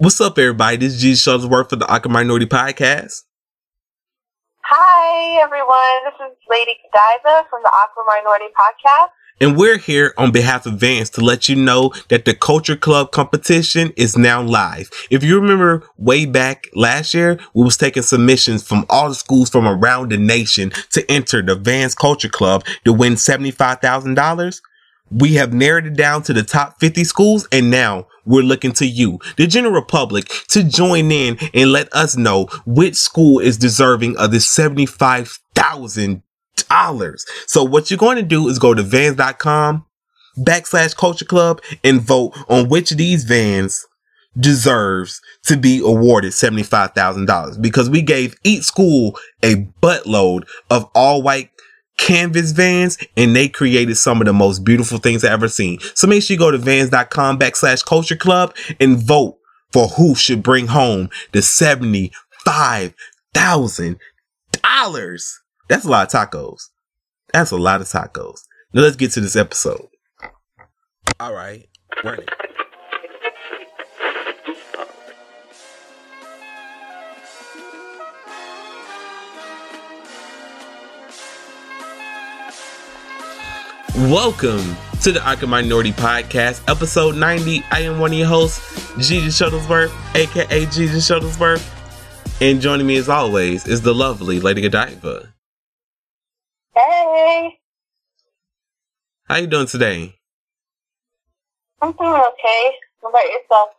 What's up, everybody? This is Jesus Shuttlesworth for the Awkward Minority Podcast. Hi, everyone. This is Lady Godiva from the Awkward Minority Podcast. And we're here on behalf of Vans to let you know that the Culture Club competition is now live. If you remember way back last year, we was taking submissions from all the schools from around the nation to enter the Vans Culture Club to win $75,000. We have narrowed it down to the top 50 schools and now we're looking to you, the general public, to join in and let us know which school is deserving of this $75,000. So what you're going to do is go to vans.com backslash culture club and vote on which of these vans deserves to be awarded $75,000 because we gave each school a buttload of all white canvas vans and they created some of the most beautiful things I've ever seen. So make sure you go to vans.com backslash culture club and vote for who should bring home the $75,000. That's a lot of tacos. That's a lot of tacos. Now let's get to this episode. All right, run Welcome to the Awkward Minority Podcast, episode 90. I am one of your hosts, Jesus Shuttlesworth, aka Jesus Shuttlesworth. And joining me as always is the lovely Lady Godiva. Hey, How you doing today? I'm doing okay. What about yourself?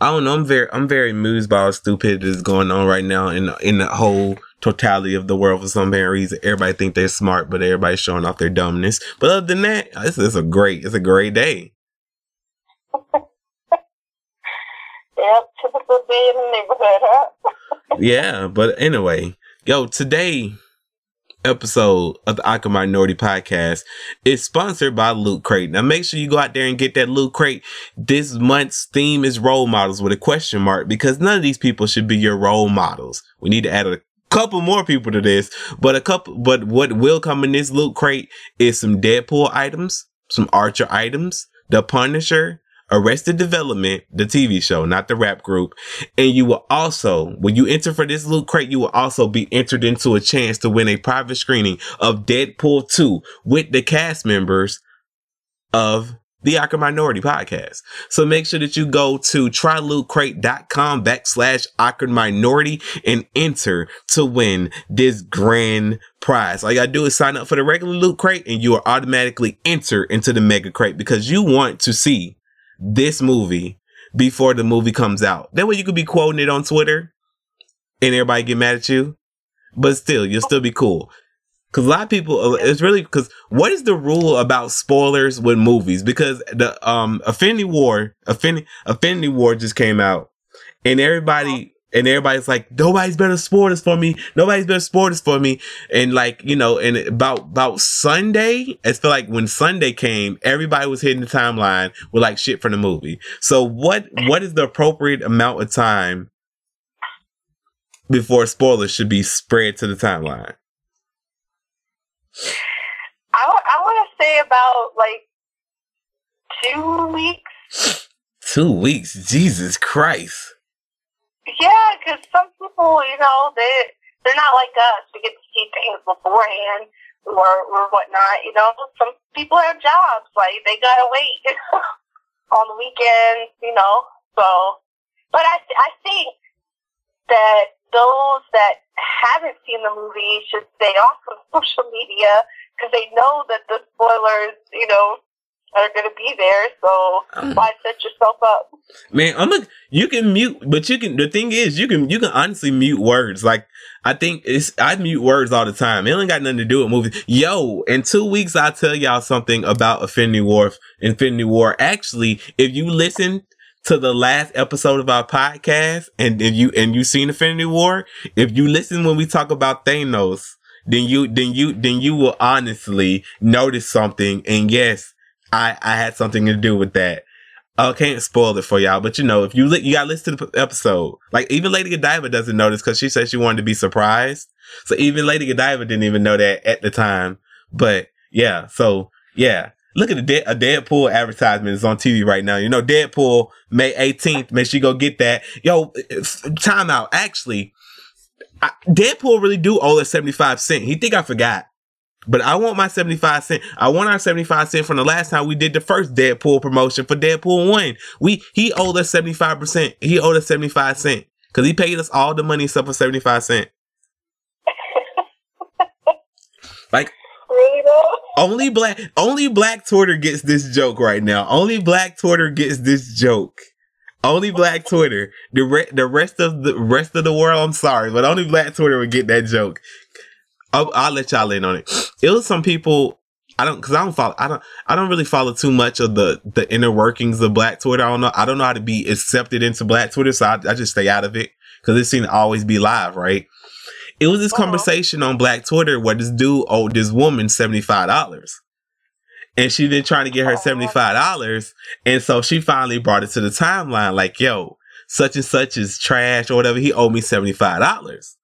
I don't know. I'm very, I'm very amused by all the stupidity that's going on right now in in the whole totality of the world. For some bad reason, everybody think they're smart, but everybody's showing off their dumbness. But other than that, this is a great, it's a great day. Yep, typical day in the neighborhood, huh? Yeah, but anyway, yo, today episode of the Awkward Minority Podcast is sponsored by Loot Crate. Now make sure you go out there and get that Loot Crate. This month's theme is role models with a question mark because none of these people should be your role models. We need to add a couple more people to this, but a couple, but what will come in this Loot Crate is some Deadpool items, some Archer items, The Punisher, Arrested Development, the TV show, not the rap group. And you will also, when you enter for this loot crate, you will also be entered into a chance to win a private screening of Deadpool 2 with the cast members of the Awkward Minority podcast. So make sure that you go to trylootcrate.com backslash awkward minority and enter to win this grand prize. All you gotta do is sign up for the regular loot crate and you are automatically entered into the mega crate because you want to see this movie before the movie comes out. That way you could be quoting it on Twitter and everybody get mad at you. But still, you'll still be cool. Cause a lot of people, it's really, cause what is the rule about spoilers with movies? Because the, um, Affinity War, Affinity, Affinity War just came out and everybody, and everybody's like, nobody's better spoil this for me. Nobody's better spoil this for me. And like, you know, and about, about Sunday, I feel like when Sunday came, everybody was hitting the timeline with like shit from the movie. So what, what is the appropriate amount of time before spoilers should be spread to the timeline? I, I want to say about like two weeks. Two weeks. Jesus Christ. Yeah, because some people, you know, they they're not like us. We get to see things beforehand or or whatnot. You know, some people have jobs like they gotta wait on the weekends. You know, so. But I I think that those that haven't seen the movie should stay off of social media because they know that the spoilers, you know, are going to be there. So um, why set yourself up? Man, I'm a you can mute, but you can the thing is you can you can honestly mute words. Like I think it's I mute words all the time. It ain't got nothing to do with movies. Yo, in two weeks I'll tell y'all something about Infinity War. Infinity War. Actually, if you listen to the last episode of our podcast and if you and you seen Infinity War, if you listen when we talk about Thanos, then you then you then you will honestly notice something. And yes, I I had something to do with that. I can't spoil it for y'all, but you know, if you li- you gotta listen to the episode. Like even Lady Godiva doesn't this because she said she wanted to be surprised. So even Lady Godiva didn't even know that at the time. But yeah, so yeah, Look at the De- a Deadpool advertisement is on TV right now. You know, Deadpool May 18th. Make sure you go get that. Yo, time out. Actually, I, Deadpool really do owe us 75 cent. He think I forgot. But I want my 75 cent. I want our 75 cent from the last time we did the first Deadpool promotion for Deadpool 1. We he owed us 75%. He owed us 75 cent. Cause he paid us all the money except for 75 cent. like only black only black Twitter gets this joke right now. Only black Twitter gets this joke. Only black Twitter. The re- the rest of the rest of the world, I'm sorry, but only black Twitter would get that joke. I'll, I'll let y'all in on it. It was some people I don't because I don't follow I don't I don't really follow too much of the the inner workings of Black Twitter. I don't know I don't know how to be accepted into Black Twitter, so I, I just stay out of it because it seems to always be live, right? It was this uh-huh. conversation on Black Twitter where this dude owed this woman seventy five dollars, and she been trying to get her seventy five dollars, and so she finally brought it to the timeline like, "Yo, such and such is trash or whatever. He owed me seventy five dollars."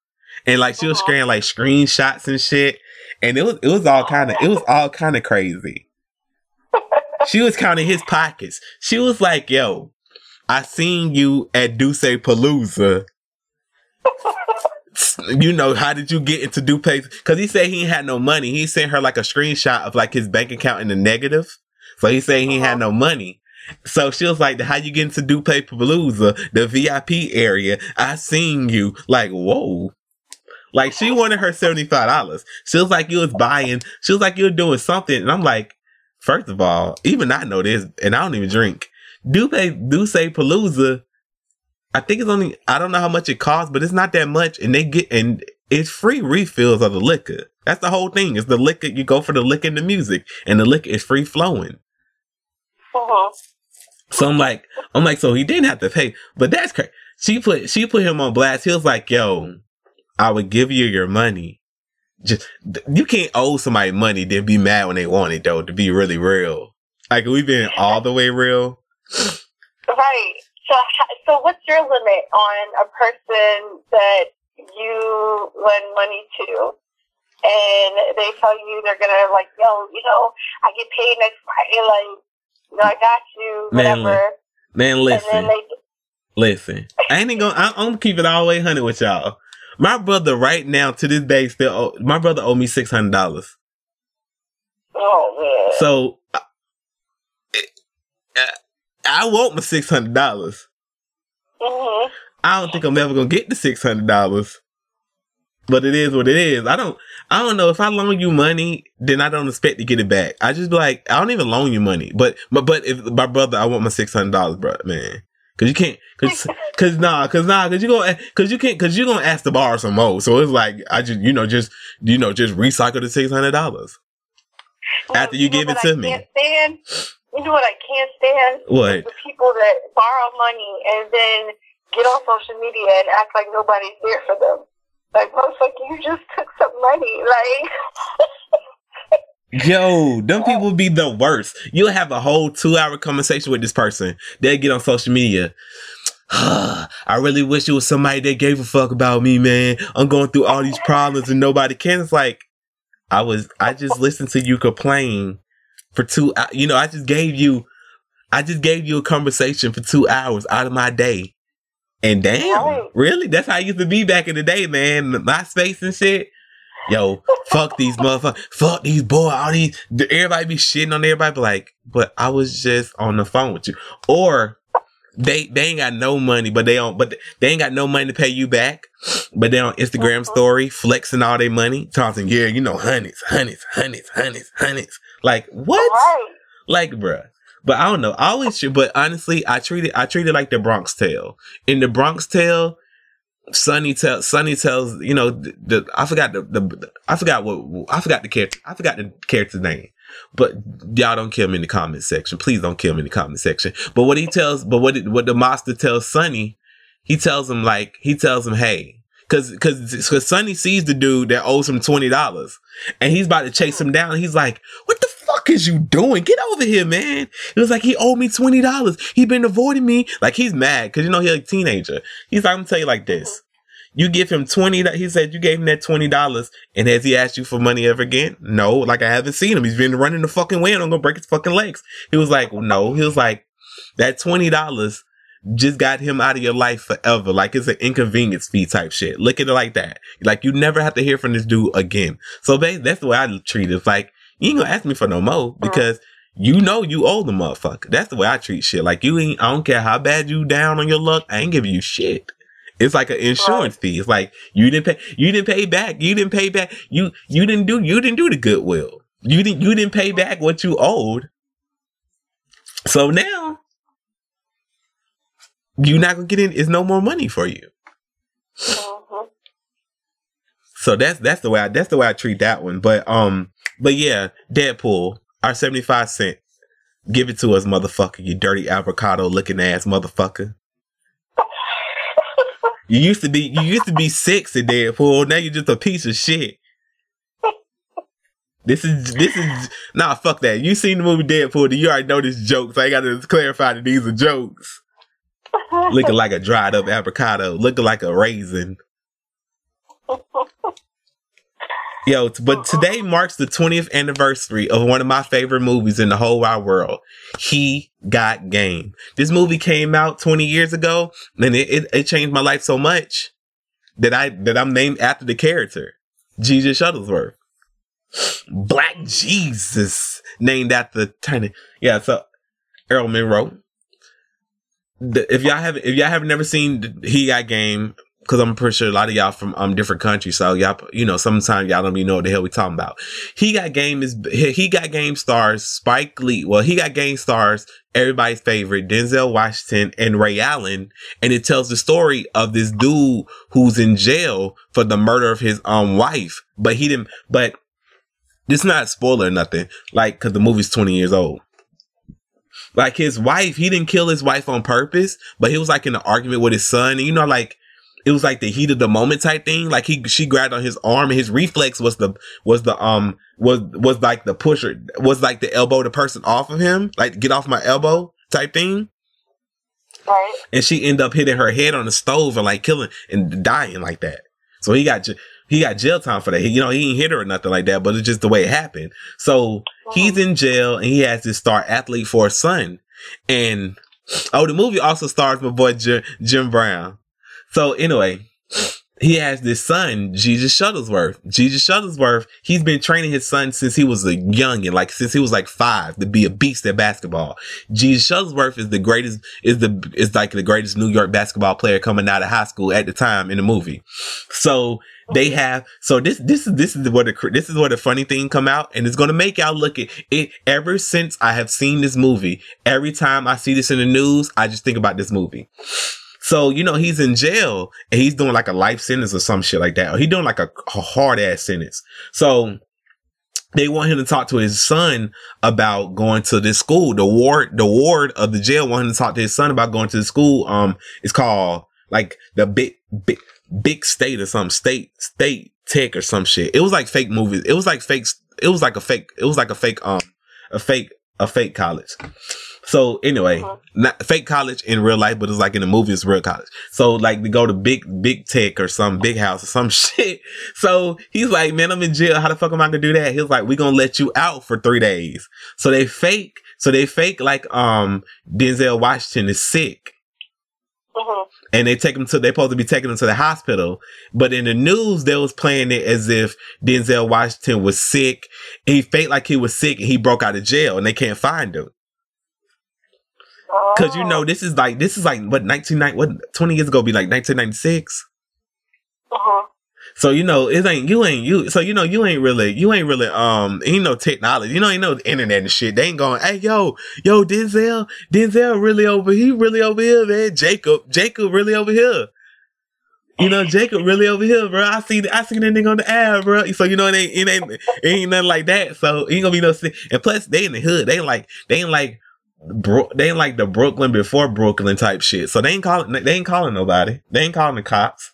And like she was uh-huh. sharing like screenshots and shit and it was it was all kind of it was all kind of crazy. she was counting his pockets. She was like, "Yo, I seen you at D'USSÉ Palooza." You know, how did you get into D'USSÉ? Because he said he had no money. He sent her like a screenshot of like his bank account in the negative. So he said he had uh-huh. no money. So she was like, "How you get into D'USSÉ Palooza, the VIP area? I seen you." Like, whoa. Like she wanted her seventy five dollars. She was like, you was buying. She was like, you were doing something, and I'm like, first of all, even I know this, and I don't even drink. D'USSÉ Palooza? I think it's only I don't know how much it costs, but it's not that much, and they get and it's free refills of the liquor. That's the whole thing. It's the liquor. You go for the liquor and the music, and the liquor is free flowing. Uh-huh. So I'm like, I'm like, so he didn't have to pay, but that's crazy. She put she put him on blast. He was like, yo, I would give you your money. Just you can't owe somebody money then be mad when they want it though. To be really real, like we've been all the way real. Right. So, so what's your limit on a person that you lend money to? and they tell you they're gonna like, yo, you know, I get paid next Friday, like, you know, I got you, whatever. Man, man listen, they, listen. I ain't gonna. I'm gonna keep it all the way hundred with y'all. My brother right now to this day still owe, my brother owe me six hundred dollars. Oh man. So I, want my six hundred dollars. Mm-hmm. I don't think I'm ever gonna get the six hundred dollars. But it is what it is. I don't I don't know if I loan you money, then I don't expect to get it back. I just be like, I don't even loan you money. But but but if my brother, I want my six hundred dollars, bro, man. Cause you can't, cause, cause nah, cause nah, cause you gonna, cause you can't, cause you gonna ask to borrow some more. So it's like, I just, you know, just, you know, just recycle the six hundred dollars well, after you, you give it to I me. You know what I can't stand? What? The people that borrow money and then get on social media and act like nobody's there for them. Like, motherfucker, you just took some money. Like, Yo, them people be the worst. You'll have a whole two hour conversation with this person. They'll get on social media. I really wish it was somebody that gave a fuck about me, man. I'm going through all these problems and nobody can. It's like, I was, I just listened to you complain for two, uh, you know, I just gave you, I just gave you a conversation for two hours out of my day. And damn, really? That's how I used to be back in the day, man. My space and shit yo, fuck these motherfuckers, fuck these boys, all these, everybody be shitting on everybody, but like, but I was just on the phone with you. Or they, they ain't got no money, but they don't, but they ain't got no money to pay you back, but they on Instagram uh-huh. story flexing all their money, talking, yeah, you know, hundreds, hundreds, hundreds, hundreds, hundreds. Like, what? Right. Like, bruh. But I don't know. I always should, but honestly, I treat it, I treat it like the Bronx Tale. In the Bronx Tale, Sonny tells Sonny tells you know the, the, I forgot the, the I forgot what I forgot the character I forgot the character's name. But y'all don't kill him in the comment section. Please don't kill him in the comment section. But what he tells, but what what the monster tells Sonny, he tells him like he tells him, hey, because because because Sonny sees the dude that owes him twenty dollars, and he's about to chase him down. he's like, "What the fuck is you doing? Get over here, man!" It was like he owed me twenty dollars. He been avoiding me. Like he's mad because you know he's a teenager. He's like, "I'm gonna tell you like this. You give him twenty. He said you gave him that twenty dollars, and has he asked you for money ever again? No. Like I haven't seen him. He's been running the fucking way, and I'm gonna break his fucking legs. He was like, no. He was like, that twenty dollars just got him out of your life forever. Like it's an inconvenience fee type shit. Look at it like that. Like you never have to hear from this dude again. So babe, that's the way I treat it. It's like you ain't gonna ask me for no more because you know you owe the motherfucker. That's the way I treat shit. Like you ain't. I don't care how bad you down on your luck. I ain't giving you shit. It's like an insurance fee. It's like you didn't pay. You didn't pay back. You didn't pay back. You you didn't do. You didn't do the goodwill. You didn't. You didn't pay back what you owed. So now you're not gonna get in. It's no more money for you. Mm-hmm. So that's that's the way I that's the way I treat that one. But um, but yeah, Deadpool, our seventy five cent. Give it to us, motherfucker. You dirty avocado looking ass motherfucker. You used to be you used to be sexy, Deadpool. Now you're just a piece of shit. This is this is nah fuck that. You seen the movie Deadpool, you already know this jokes. I gotta clarify that these are jokes looking like a dried up avocado, looking like a raisin. Yo, but oh, today oh. marks the 20th anniversary of one of my favorite movies in the whole wide world. He Got Game. This movie came out 20 years ago, and it, it, it changed my life so much that I that I'm named after the character, Jesus Shuttlesworth. Black Jesus, named after Tiny. Yeah, so Earl Monroe if y'all have if y'all have never seen He Got Game, because I'm pretty sure a lot of y'all from um different countries, so y'all you know sometimes y'all don't even know what the hell we talking about. He Got Game is He Got Game stars Spike Lee. Well, He Got Game stars everybody's favorite Denzel Washington and Ray Allen, and it tells the story of this dude who's in jail for the murder of his um wife, but he didn't. But it's not spoiler or nothing, like because the movie's 20 years old. Like his wife, he didn't kill his wife on purpose, but he was like in an argument with his son. And you know, like it was like the heat of the moment type thing. Like he, she grabbed on his arm and his reflex was the, was the, um, was, was like the pusher, was like the elbow the person off of him, like get off my elbow type thing. Right. And she ended up hitting her head on the stove and like killing and dying like that. So he got, he got jail time for that. He, you know, he didn't hit her or nothing like that, but it's just the way it happened. So he's in jail and he has this star athlete for a son. And oh, the movie also stars my boy Jim, Jim Brown. So anyway, he has this son, Jesus Shuttlesworth. Jesus Shuttlesworth, he's been training his son since he was a young and like since he was like five to be a beast at basketball. Jesus Shuttlesworth is the greatest, is the, is like the greatest New York basketball player coming out of high school at the time in the movie. So they have so this this is this is what the this is what the funny thing come out and it's gonna make y'all look at it. Ever since I have seen this movie, every time I see this in the news, I just think about this movie. So you know he's in jail and he's doing like a life sentence or some shit like that, or he doing like a, a hard ass sentence. So they want him to talk to his son about going to this school. The ward, the ward of the jail want him to talk to his son about going to the school. Um, it's called like the big, big, big state or some state state tech or some shit. It was like fake movies. It was like fake. It was like a fake. It was like a fake. Um, a fake. A fake college. So anyway, uh-huh. not fake college in real life, but it's like in the movie, it's real college. So like to go to big, big tech or some big house or some shit. So he's like, man, I'm in jail. How the fuck am I gonna do that? He's like, we gonna let you out for three days. So they fake, so they fake like, um, Denzel Washington is sick. Uh-huh and they take him to they're supposed to be taking him to the hospital. But in the news, they was playing it as if Denzel Washington was sick. He felt like he was sick and he broke out of jail and they can't find him. Cause you know, this is like this is like what nineteen ninety what twenty years ago be like nineteen ninety six. Uh huh. So you know, it ain't you ain't you. So you know, you ain't really you ain't really um ain't no technology. You know, ain't no internet and shit. They ain't going. Hey yo yo Denzel Denzel really over he really over here man. Jacob Jacob really over here. You know, Jacob really over here, bro. I see, I see that nigga on the air, bro. So you know, it ain't, it ain't, it ain't nothing like that. So ain't gonna be no. And plus, they in the hood. They ain't like, they ain't like, bro, they ain't like the Brooklyn before Brooklyn type shit. So they ain't calling, they ain't calling nobody. They ain't calling the cops.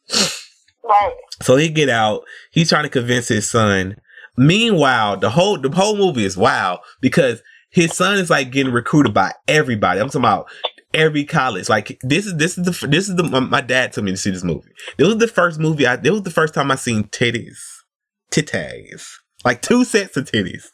Right. So he get out. He's trying to convince his son. Meanwhile, the whole the whole movie is wild because his son is like getting recruited by everybody. I'm talking about every college. Like this is this is the this is the my dad told me to see this movie. This was the first movie I. It was the first time I seen titties, titties, like two sets of titties.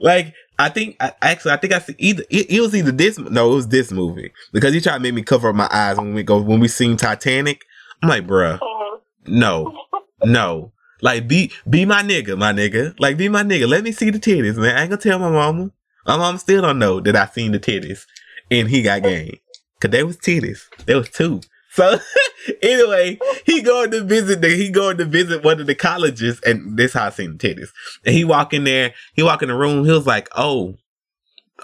Like I think I, actually I think I see either it, it, was either this no it was this movie because he tried to make me cover up my eyes when we go when we seen Titanic. I'm like, bruh, mm-hmm. no, no. Like be be my nigga, my nigga. Like be my nigga. Let me see the titties, man. I ain't gonna tell my mama. My mom still don't know that I seen the titties and he got game. Cause there was titties. There was two. So anyway, he going to visit the he going to visit one of the colleges, and this how I seen the titties. And he walk in there, he walk in the room, he was like, Oh,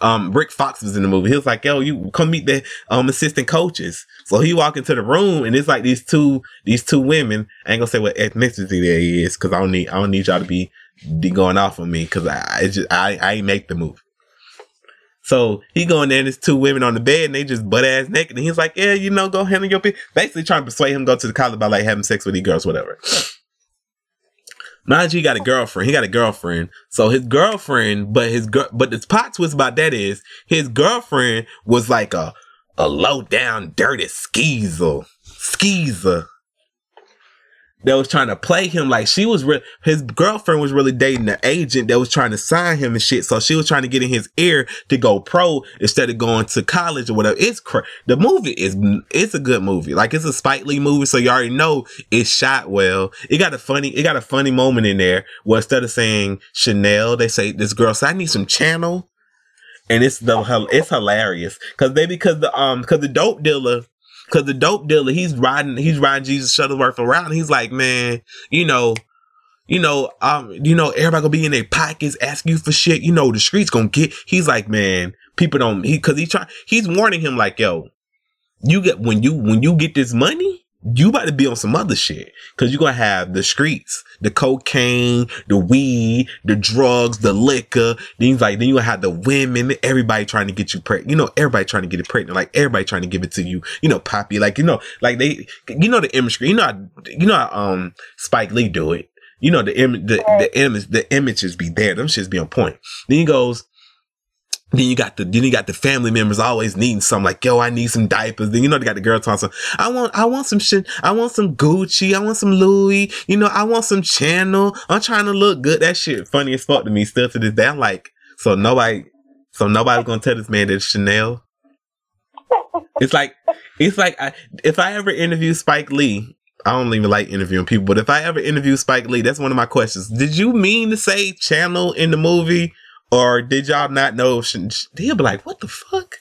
um, Rick Fox was in the movie. He was like, "Yo, you come meet the um assistant coaches." So he walk into the room, and it's like these two these two women. I ain't gonna say what ethnicity there is because I don't need I don't need y'all to be, be going off on me because I I just I I ain't make the movie. So he going there and there's two women on the bed and they just butt ass naked. And he's like, yeah, you know, go handle your business. Basically trying to persuade him to go to the college by like having sex with these girls, whatever. Mind you, he got a girlfriend. He got a girlfriend. So his girlfriend, but his girl, but the pot twist about that is his girlfriend was like a, a low down, dirty skeezer. Skeezer that was trying to play him like she was re- his girlfriend was really dating the agent that was trying to sign him and shit. So she was trying to get in his ear to go pro instead of going to college or whatever. It's the movie is it's a good movie. Like it's a Spike Lee movie, so you already know it's shot well. It got a funny it got a funny moment in there where instead of saying Chanel, they say this girl So I need some channel. And it's the it's hilarious because they because the um because the dope dealer Cause the dope dealer, he's riding, he's riding Jesus Shuttlesworth around. He's like, man, you know, you know, um, you know, everybody gonna be in their pockets, ask you for shit. You know, the streets gonna get. He's like, man, people don't. He, cause he's trying. He's warning him like, yo, you get when you when you get this money, you about to be on some other shit because you're gonna have the streets, the cocaine, the weed, the drugs, the liquor. Things like then you gonna have the women, everybody trying to get you pregnant. You know, everybody trying to get it pregnant. Like everybody trying to give it to you. You know, Poppy. Like you know, like they, you know, the imagery. You know, how, you know, how, um, Spike Lee do it. You know, the image, the the image, the images be there. Them shits be on point. Then he goes, then you got the then you got the family members always needing something like yo I need some diapers. Then you know they got the girl talking I want I want some shit. I want some Gucci. I want some Louis. You know I want some Chanel. I'm trying to look good. That shit funny as fuck to me still to this day. I'm like so nobody so nobody's gonna tell this man that Chanel. It's like it's like I, if I ever interview Spike Lee. I don't even like interviewing people, but if I ever interview Spike Lee, that's one of my questions. Did you mean to say channel in the movie? Or did y'all not know? He'll be like, what the fuck?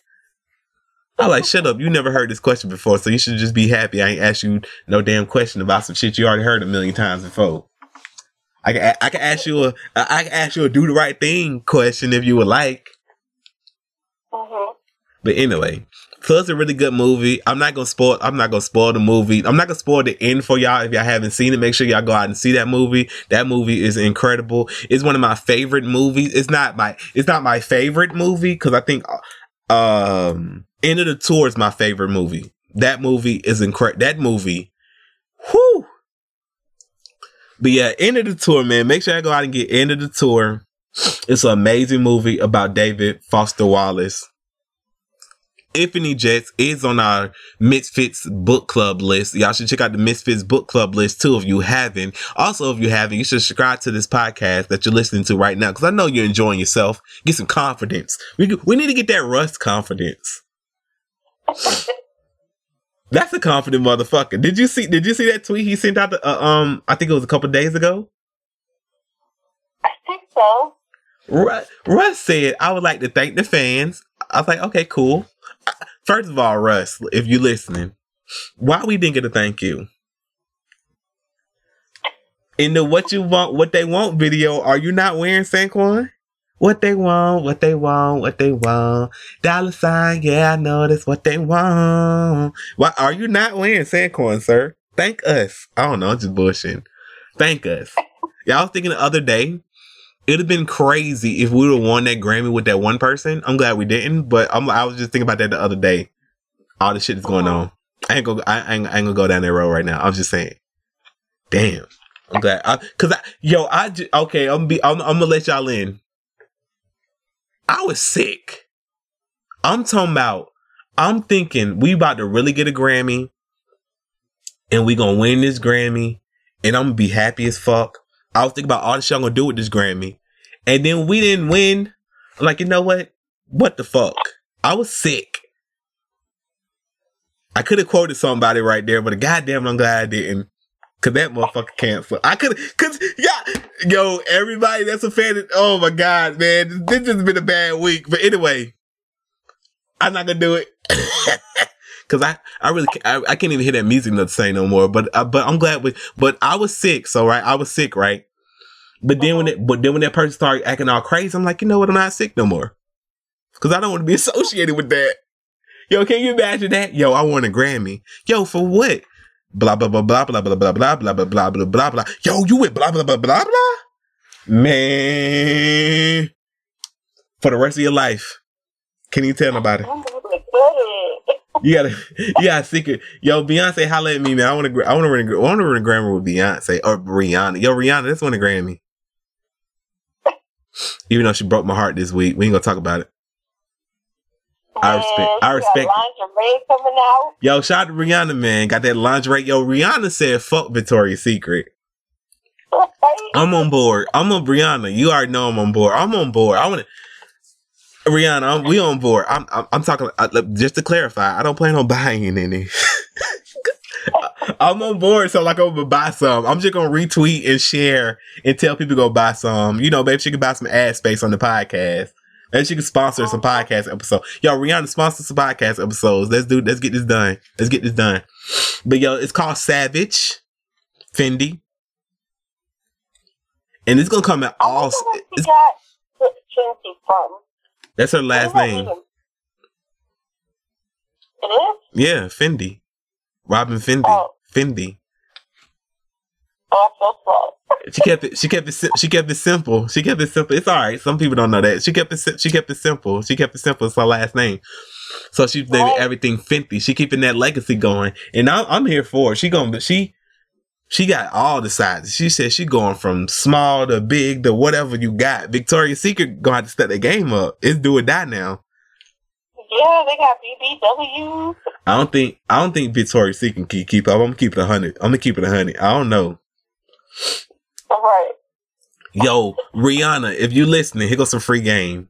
I like, shut up. You never heard this question before, so you should just be happy. I ain't asked you no damn question about some shit you already heard a million times before. I can, I can ask you a, I can ask you a do the right thing question if you would like. Uh-huh. But anyway, it's a really good movie. I'm not gonna spoil. I'm not gonna spoil the movie. I'm not gonna spoil the end for y'all if y'all haven't seen it. Make sure y'all go out and see that movie. That movie is incredible. It's one of my favorite movies. It's not my. It's not my favorite movie because I think, um, End of the Tour is my favorite movie. That movie is incredible. That movie, whoo. But yeah, End of the Tour, man. Make sure I go out and get End of the Tour. It's an amazing movie about David Foster Wallace Infinite Jest is on our Misfits book club list. Y'all should check out the Misfits book club list too if you haven't. Also, if you haven't, you should subscribe to this podcast that you're listening to right now because I know you're enjoying yourself. Get some confidence. We we need to get that Russ confidence. That's a confident motherfucker. Did you see? Did you see that tweet he sent out? The, uh, um, I think it was a couple days ago. I think so. Russ, Russ said, "I would like to thank the fans." I was like, "Okay, cool." First of all, Russ, if you're listening, why we didn't get a thank you? In the what you want, what they want video, are you not wearing Sanquon? What they want, what they want, what they want. Dollar sign, yeah, I know that's what they want. Why are you not wearing Sanquon, sir? Thank us. I don't know, I'm just bullshitting. Thank us. I was thinking the other day, it'd have been crazy if we would have won that Grammy with that one person. I'm glad we didn't, but I'm, I was just thinking about that the other day. All the shit that's going uh-huh. on. I ain't gonna, I ain't, I ain't gonna go down that road right now. I'm just saying. Damn. I'm glad. I, Cause I, yo, I, just, okay, I'm be, I'm, I'm gonna let y'all in. I was sick. I'm talking about, I'm thinking we about to really get a Grammy, and we gonna win this Grammy, and I'm gonna be happy as fuck. I was thinking about all the shit I'm gonna do with this Grammy, and then we didn't win. I'm like, you know what? What the fuck? I was sick. I could have quoted somebody right there, but goddamn, I'm glad I didn't. Cause that motherfucker canceled. I could, cause yeah, yo, everybody that's a fan. Of, oh my god, man, this has been a bad week. But anyway, I'm not gonna do it. Cause I, I really, I, I can't even hear that music note say no more. But, uh, but I'm glad we. But I was sick, so right, I was sick, right. But then when it, but then when that person started acting all crazy, I'm like, you know what? I'm not sick no more. Cause I don't want to be associated with that. Yo, can you imagine that? Yo, I want a Grammy. Yo, for what? blah blah blah blah blah blah blah blah blah blah blah blah blah blah. Yo, you went blah blah blah blah blah. Man, for the rest of your life, can you tell nobody? You gotta, you gotta secret. Yo, Beyonce, holla at me, man. I want to, I want to win, I want to win a Grammy with Beyonce or Rihanna. Yo, Rihanna, let's win a Grammy. Even though she broke my heart this week, we ain't gonna talk about it. I respect. I respect. Lingerie coming out. Yo, shout out to Rihanna, man. Got that lingerie. Yo, Rihanna said, "Fuck Victoria's Secret." I'm on board. I'm on Rihanna. You already know I'm on board. I'm on board. I want to. Rihanna, I'm, we on board. I'm, I'm, I'm talking. Uh, just to clarify, I don't plan on buying any. I'm on board, so like I'm gonna buy some. I'm just gonna retweet and share and tell people to go buy some. You know, maybe she can buy some ad space on the podcast. And she can sponsor some oh. podcast episode. Yo, Rihanna sponsor some podcast episodes. Let's do let's get this done. Let's get this done. But yo, it's called Savage Fenty. And it's gonna come out all it's, got Fenty from. That's her last name. It is? Yeah, Fenty. Robyn Fenty. Oh. Fenty. Oh, she kept it. She kept it. She kept it simple. She kept it simple. It's all right. Some people don't know that. She kept it. She kept it simple. She kept it simple. It's her last name. So she's named oh. everything Fenty. She keeping that legacy going, and I'm, I'm here for it. She going, she she got all the sizes. She said she going from small to big to whatever you got. Victoria's Secret gonna have to step their game up. It's do or die now. Yeah, they got BBW. I don't think I don't think Victoria's Secret can keep keep up. I'm gonna keep it a hundred. I'm gonna keep it a hundred. I don't know. All right. Yo, Rihanna, if you listening, here goes some free game.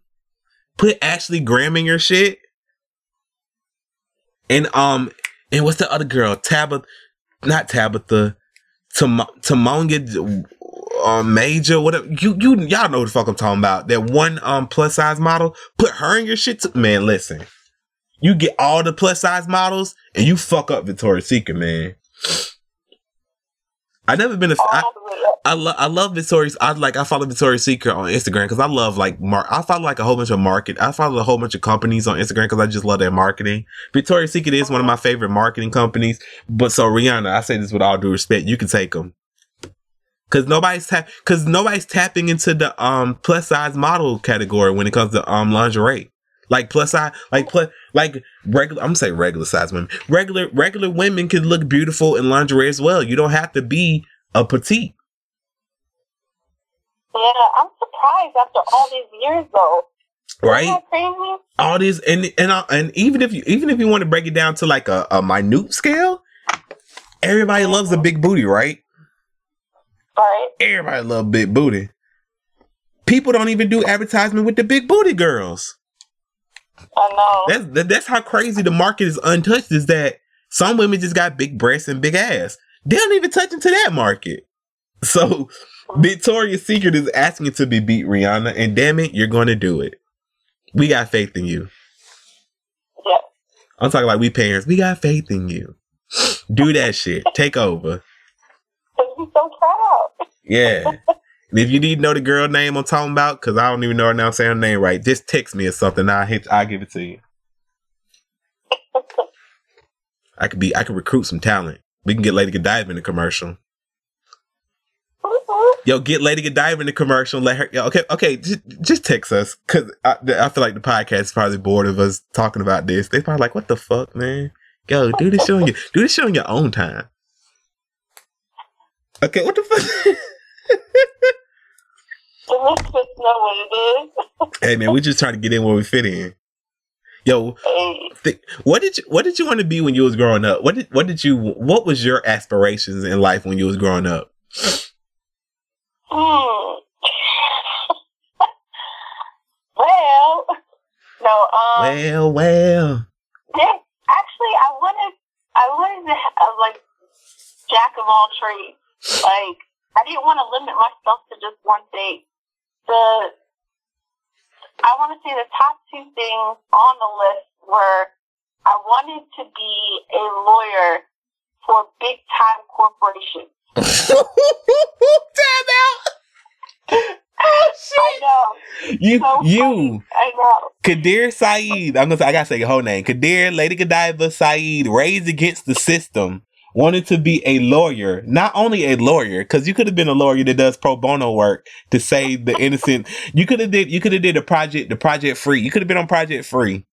Put Ashley Graham in your shit. And um, and what's the other girl? Tabitha, not Tabitha, Tam- Tamonga uh, Major, whatever. You you y'all know what the fuck I'm talking about. That one um plus size model. Put her in your shit. Too. Man, listen. You get all the plus size models and you fuck up Victoria's Secret, man. I never been a. I, I love I love Victoria's. I like I follow Victoria's Secret on Instagram because I love like I follow like a whole bunch of market. I follow a whole bunch of companies on Instagram because I just love their marketing. Victoria's Secret is one of my favorite marketing companies. But so Rihanna, I say this with all due respect, you can take them because nobody's tap because nobody's tapping into the um plus size model category when it comes to um lingerie. Like plus size, like plus, like regular. I'm gonna say regular size women. Regular, regular women can look beautiful in lingerie as well. You don't have to be a petite. Yeah, I'm surprised after all these years though. Right. All these and and uh, and even if you even if you want to break it down to like a, a minute scale, everybody loves a big booty, right? Right. Everybody love big booty. People don't even do advertisement with the big booty girls. I know. That's that's how crazy the market is untouched. Is that some women just got big breasts and big ass. They don't even touch into that market. So Victoria's Secret is asking to be beat, Rihanna, and damn it, you're going to do it. We got faith in you. Yeah. I'm talking like we parents. We got faith in you. Do that shit. Take over. I'm so proud. Yeah. If you need to know the girl name I'm talking about, because I don't even know her now, I'm saying her name right, just text me or something. I'll hit. I'll give it to you. I could be. I could recruit some talent. We can get Lady Godiva in the commercial. Mm-hmm. Yo, get Lady Godiva in the commercial. Let her. Yo, okay, okay. Just, just text us because I, I feel like the podcast is probably bored of us talking about this. They probably like, what the fuck, man? Go do this show on your do this show on your own time. Okay, what the fuck? The know what it is. hey man, we just trying to get in where we fit in. Yo, th- what did you what did you want to be when you was growing up? What did what did you what was your aspirations in life when you was growing up? Hmm. well, no. Um. Well, well. yeah, actually, I wanted, I wanted to have like jack of all trades. Like, I didn't want to limit myself to just one thing. The I want to say the top two things on the list were I wanted to be a lawyer for big time corporations. Damn out. Oh I know. You So you funny. I know. Kadir Saeed. I'm gonna say I gotta say your whole name. Kadir Lady Godiva Saeed raised against the system. Wanted to be a lawyer, not only a lawyer, because you could have been a lawyer that does pro bono work to save the innocent. You could have did you could have did a project, the project free. You could have been on project free.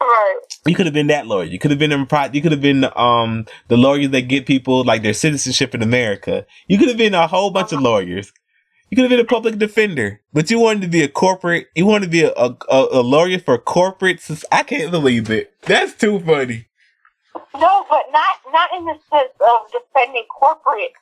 Right. You could have been that lawyer. You could have been in pro- You could have been um the lawyers that get people like their citizenship in America. You could have been a whole bunch of lawyers. You could have been a public defender, but you wanted to be a corporate. You wanted to be a a, a lawyer for corporate. I can't believe it. That's too funny. No, but not not in the sense of defending corporate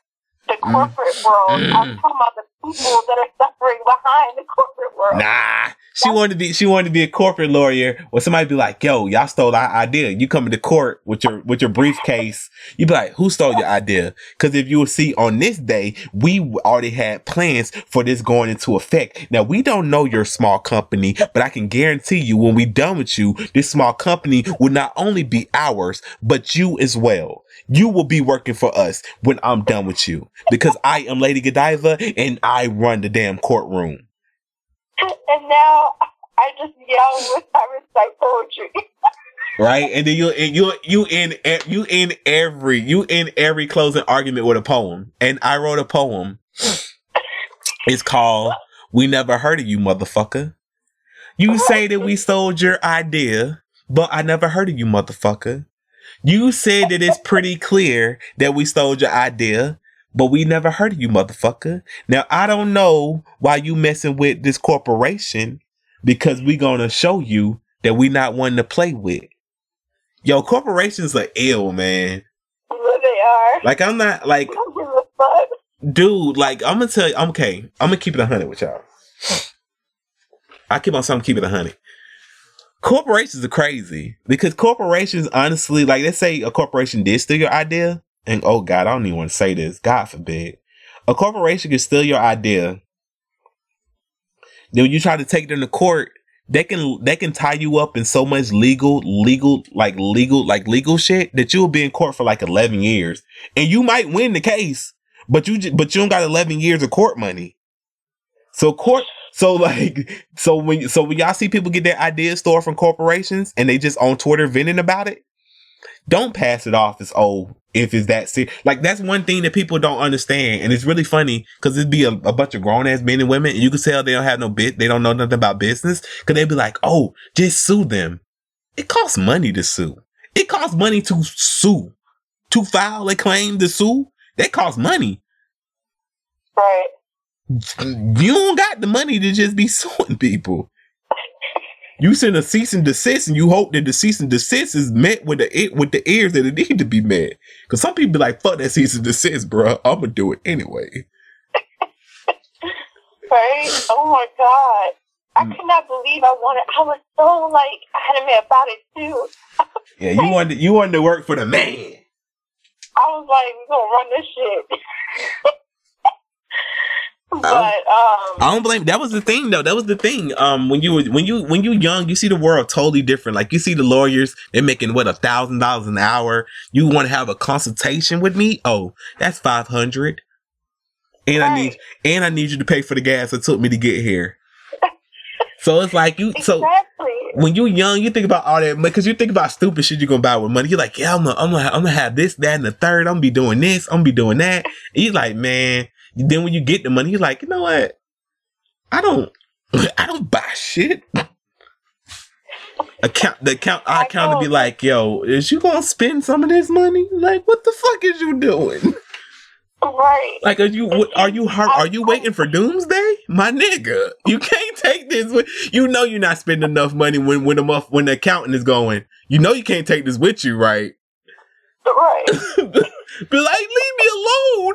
the corporate mm. world. I'm mm. talking about the people that are suffering behind the corporate world. Nah, she wanted to be. She wanted to be a corporate lawyer. Where somebody be like, "Yo, y'all stole our idea." You come into court with your with your briefcase. You be like, "Who stole your idea?" Because if you will see on this day, we already had plans for this going into effect. Now we don't know your small company, but I can guarantee you, when we done with you, this small company will not only be ours, but you as well. You will be working for us when I'm done with you because I am Lady Godiva and I run the damn courtroom. And now I just yell when I recite poetry. right? And then you and you you in you in every you in every closing argument with a poem. And I wrote a poem. It's called "We Never Heard of You, Motherfucker." You say that we sold your idea, but I never heard of you, motherfucker. You said that it's pretty clear that we stole your idea, but we never heard of you, motherfucker. Now I don't know why you messing with this corporation because we gonna show you that we not one to play with. Yo, corporations are ill, man. They are. Like I'm not like, I don't give fuck. dude. Like I'm gonna tell you, I'm okay. I'm gonna keep it a hundred with y'all. I keep on something, keep it a hundred. Corporations are crazy because corporations, honestly, like let's say a corporation did steal your idea, and oh god, I don't even want to say this. God forbid, a corporation can steal your idea. Then when you try to take them to court, they can they can tie you up in so much legal, legal, like legal, like legal shit that you'll be in court for like eleven years, and you might win the case, but you but you don't got eleven years of court money. So court, so like, so when so when y'all see people get their ideas stored from corporations and they just on Twitter venting about it, don't pass it off as oh if it's that serious. Like that's one thing that people don't understand, and it's really funny because it'd be a, a bunch of grown ass men and women, and you can tell they don't have no bit, they don't know nothing about business, because they'd be like, oh, just sue them. It costs money to sue. It costs money to sue, to file a claim to sue. That costs money. Right. You don't got the money to just be suing people. You send a cease and desist, and you hope that the cease and desist is met with the with the ears that it need to be met. Because some people be like, "Fuck that cease and desist, bro. I'm gonna do it anyway." Right? Oh my god. I Mm. could not believe I wanted I was so like adamant about it too. Yeah, you wanted you wanted to work for the man. I was like, we're gonna run this shit. but um I don't blame. That was the thing, though. That was the thing. Um, when you were when you when you young, you see the world totally different. Like you see the lawyers, they're making what a thousand dollars an hour. You want to have a consultation with me? Oh, that's five hundred. And I need and I need you to pay for the gas it took me to get here. So it's like you. So exactly. when you young, you think about all that because you think about stupid shit you're gonna buy with money. You're like, yeah, I'm gonna, I'm gonna, I'm gonna have this, that, and the third. I'm gonna be doing this. I'm gonna be doing that. And you're like, man. Then when you get the money, you're like, you know what? I don't, I don't buy shit. Account the account I account to be like, yo, is you gonna spend some of this money? Like, what the fuck is you doing? Right. Like, are you what- are you har- are you waiting for doomsday, my nigga? You can't take this. With, you know you're not spending enough money when when the muff, when the accountant is going. You know you can't take this with you, right? Right. Be like, leave me alone.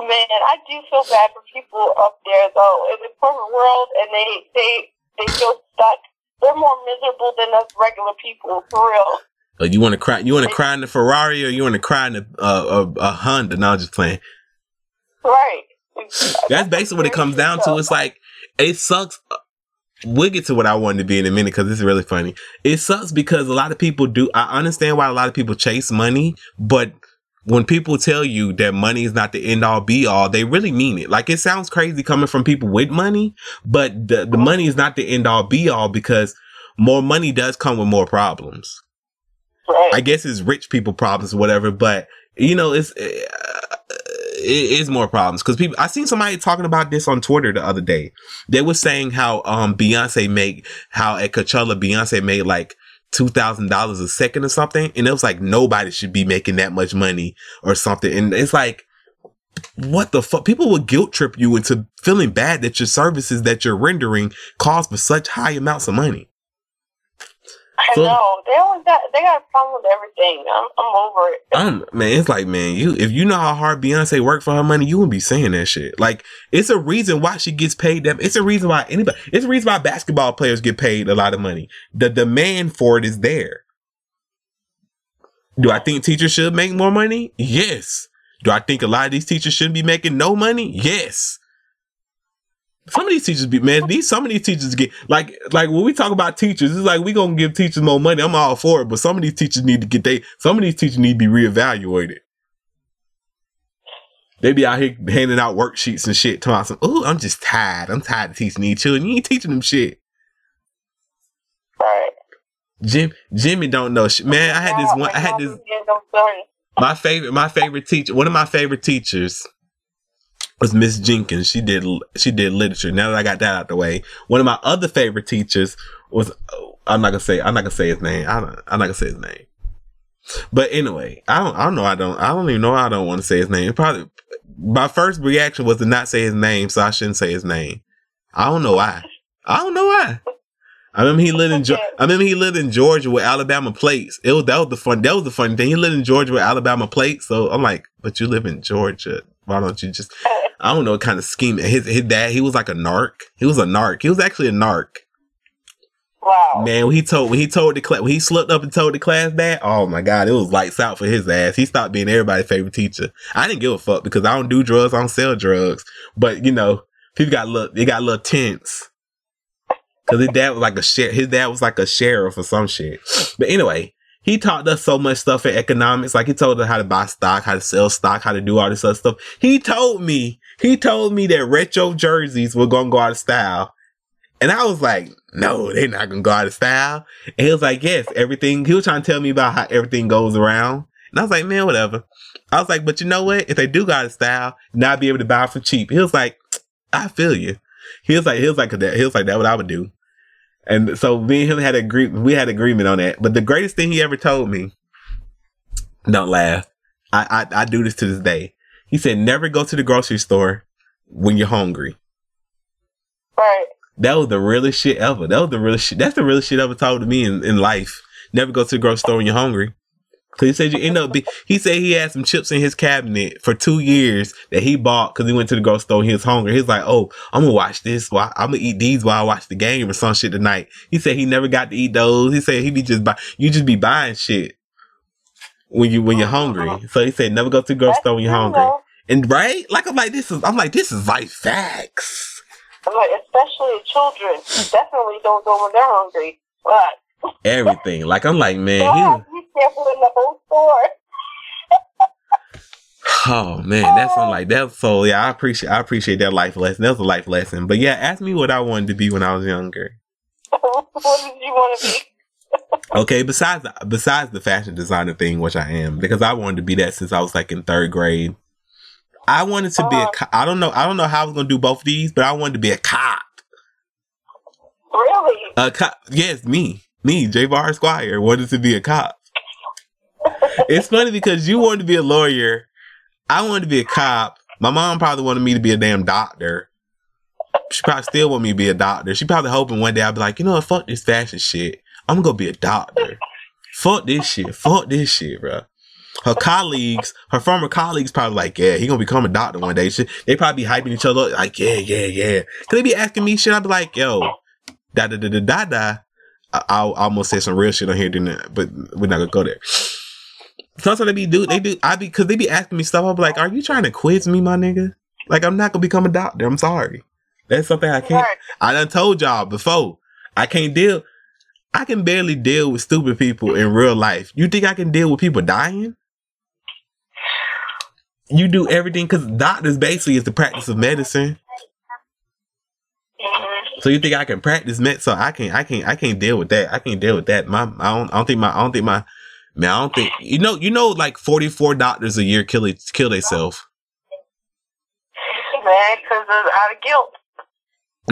Man, I do feel bad for people up there though in the corporate world, and they they they feel stuck. They're more miserable than us regular people, for real. Uh, you want to cry? You want to cry in the Ferrari, or you want to cry in uh, a, a Honda? No, I'm just playing. Right. That's basically what it comes down to. It's like it sucks. We'll get to what I wanted to be in a minute because this is really funny. It sucks because a lot of people do. I understand why a lot of people chase money, but when people tell you that money is not the end all be all, they really mean it. Like it sounds crazy coming from people with money, but the, the money is not the end all be all because more money does come with more problems. Right. I guess it's rich people problems or whatever, but you know, it's uh, it is more problems because people. I seen somebody talking about this on Twitter the other day. They were saying how um Beyonce made how at Coachella Beyonce made like two thousand dollars a second or something, and it was like nobody should be making that much money or something, and it's like. What the fuck? People will guilt trip you into feeling bad that your services that you're rendering cost for such high amounts of money. I so- know. They always got they got a problem with everything. I'm I'm over it. I'm man, it's like man, you if you know how hard Beyonce worked for her money, you wouldn't be saying that shit. Like it's a reason why she gets paid that. It's a reason why anybody. It's a reason why basketball players get paid a lot of money. The demand for it is there. Do I think teachers should make more money? Yes. Do I think a lot of these teachers shouldn't be making no money? Yes. Some of these teachers be man, these some of these teachers get like like when we talk about teachers, it's like we gonna give teachers more money. I'm all for it, but some of these teachers need to get they some of these teachers need to be reevaluated. They be out here handing out worksheets and shit, talking about some, oh, I'm just tired. I'm tired of teaching these children. You ain't teaching them shit. Right. Jim Jimmy don't know shit. Man, I had this one I had this Getting them done. my favorite my favorite teacher one of my favorite teachers was Miss Jenkins. She did she did literature. Now that I got that out the way, one of my other favorite teachers was I'm not gonna say I'm not gonna say his name. I I'm not gonna say his name. But anyway, I don't I don't know I don't I don't even know I don't want to say his name. Probably my first reaction was to not say his name, so I shouldn't say his name. I don't know why. I don't know why. I remember he lived in Ge- I remember he lived in Georgia with Alabama plates. It was that was the fun that was the funny thing. He lived in Georgia with Alabama plates. So I'm like, but you live in Georgia. Why don't you just I don't know what kind of scheme. His his dad, he was like a narc. He was a narc. He was actually a narc. Wow. Man, when he told when he told the class when he slipped up and told the class that, oh my god, it was lights out for his ass. He stopped being everybody's favorite teacher. I didn't give a fuck because I don't do drugs, I don't sell drugs. But you know, people got look they got a little tense. Cause his dad was like a sheriff. His dad was like a sheriff or some shit. But anyway, he taught us so much stuff in economics. Like he told us how to buy stock, how to sell stock, how to do all this other stuff. He told me, he told me that retro jerseys were gonna go out of style. And I was like, no, they're not gonna go out of style. And he was like, yes, everything. He was trying to tell me about how everything goes around. And I was like, man, whatever. I was like, but you know what? If they do go out of style, not be able to buy for cheap. He was like, I feel you. He was like, he was like that. He was like, that what I would do. And so me and him had agree. We had agreement on that. But the greatest thing he ever told me, don't laugh. I, I I do this to this day. He said, never go to the grocery store when you're hungry. Right. That was the realest shit ever. That was the realest shit. That's the realest shit ever told to me in, in life. Never go to the grocery store when you're hungry. Cause he said you end up be, he said he had some chips in his cabinet for two years that he bought because he went to the grocery store and he was hungry. He's like, oh, I'm gonna watch this. While, I'm gonna eat these while I watch the game or some shit tonight. He said he never got to eat those. He said he'd be just buy, you just be buying shit when you when you're uh-huh. hungry. So he said never go to the grocery store when you're hungry. And right, like I'm like this is I'm like this is like facts. I'm like, especially children, definitely don't go when they're hungry. But Everything. Like I'm like man, be careful in the whole store. oh man, that's I'm like that's so yeah. I appreciate I appreciate that life lesson. That was a life lesson. But yeah, ask me what I wanted to be when I was younger. what did you want to be? Okay, besides besides the fashion designer thing, which I am, because I wanted to be that since I was like in third grade. I wanted to be a Uh-huh. co- I don't know I don't know how I was gonna do both of these, but I wanted to be a cop. Really? A cop, yes, me, me, J. Bar Squire wanted to be a cop. it's funny because you wanted to be a lawyer. I wanted to be a cop. My mom probably wanted me to be a damn doctor. She probably still want me to be a doctor. She probably hoping one day I'd be like, you know what, fuck this fashion shit. I'm gonna be a doctor. Fuck this shit. Fuck this shit, bro. Her colleagues, her former colleagues, probably like, yeah, he gonna become a doctor one day. She, they probably be hyping each other up, like, yeah, yeah, yeah. Cause they be asking me shit. I'd be like, yo, da da da da da da. I, I almost said some real shit on here, didn't I? But we're not gonna go there. Sometimes they be do they do I be because they be asking me stuff. I'm like, are you trying to quiz me, my nigga? Like I'm not gonna become a doctor. I'm sorry. That's something I can't. I done told y'all before. I can't deal. I can barely deal with stupid people in real life. You think I can deal with people dying? You do everything because doctors basically is the practice of medicine. So you think I can practice med? So I can't. I can't. I can't deal with that. I can't deal with that. My. I don't. I don't think my. I don't think my. Man, I don't think you know. You know, like forty four doctors a year kill it, kill themselves. Man, because out of guilt.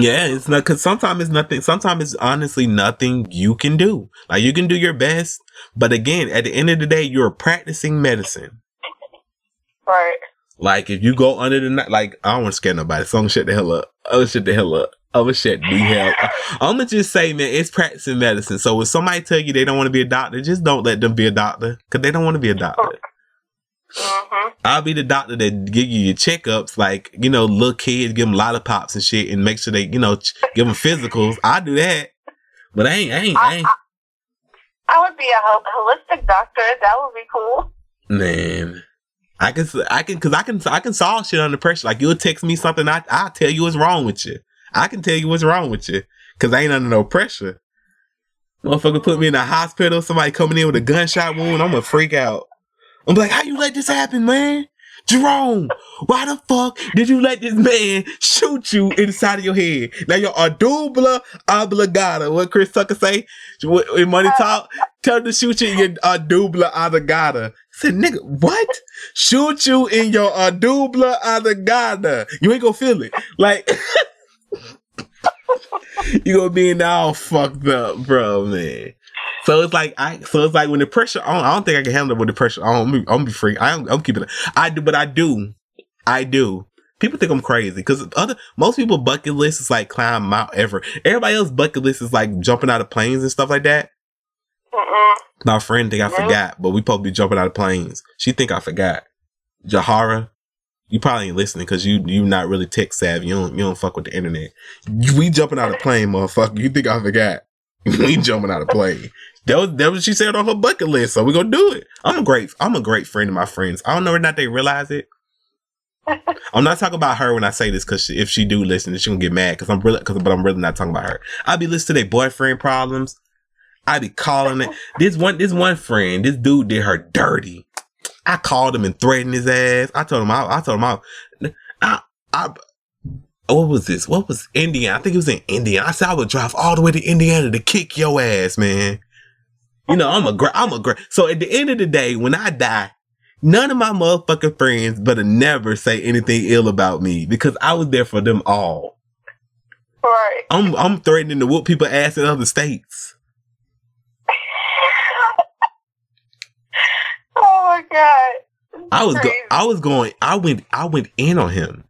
Yeah, it's not because sometimes it's nothing. Sometimes it's honestly nothing you can do. Like you can do your best, but again, at the end of the day, you're practicing medicine. Right. Like if you go under the night, like I don't want to scare nobody, so I'm gonna shut the hell up. I'm gonna shut the hell up. I'm gonna shut the hell. Up. I'm gonna just say, man, it's practicing medicine. So if somebody tell you they don't want to be a doctor, just don't let them be a doctor because they don't want to be a doctor. Hmm I'll be the doctor that give you your checkups, like you know, little kids give them lollipops and shit, and make sure they, you know, ch- give them physicals. I do that, but I ain't, I ain't, I ain't. I would be a hol- holistic doctor. That would be cool. Man, I can, I can, cause I can, I can solve shit under pressure. Like you'll text me something, I, I'll tell you what's wrong with you. I can tell you what's wrong with you, cause I ain't under no pressure. Motherfucker put me in a hospital, somebody coming in with a gunshot wound, I'm gonna freak out. I'm like, how you let this happen, man? Jerome, why the fuck did you let this man shoot you inside of your head? Now you're a dubla obligata. What Chris Tucker say? In Money Talk, tell him to shoot you in your uh, dubla obligata. I said, nigga, what? Shoot you in your uh, dubla obligata. You ain't gonna feel it. Like, you gonna be in all fucked up, bro, man. So it's like I, so it's like when the pressure on, I don't think I can handle it with the pressure on. I'm, gonna be- I'm gonna be free. I'm, I'm keeping it. I do, but I do, I do. People think I'm crazy because other most people bucket list is like climb Mount Everest. Everybody else bucket list is like jumping out of planes and stuff like that. Mm-mm. My friend think I Really? forgot, but we probably be jumping out of planes. She think I forgot. Jahara, you probably ain't listening because you you not really tech savvy. You don't you don't fuck with the internet. We jumping out of plane, motherfucker. You think I forgot? we jumping out of plane. That was that was what she said on her bucket list. So we're gonna do it. I'm a great I'm a great friend to my friends. I don't know whether or not they realize it. I'm not talking about her when I say this because if she do listen, she gonna get mad because I'm really, cause, but I'm really not talking about her. I be listening to their boyfriend problems. I be calling it. This one, this one friend, this dude did her dirty. I called him and threatened his ass. I told him, I, I told him, I, I, I, what was this? What was Indiana? I think it was in Indiana. I said I would drive all the way to Indiana to kick your ass, man. You know, I'm a great, I'm a great. So at the end of the day, when I die, none of my motherfucking friends better never say anything ill about me because I was there for them all. Right. I'm, I'm threatening to whoop people ass in other states. oh my god. I was, go- I was going, I went, I went in on him.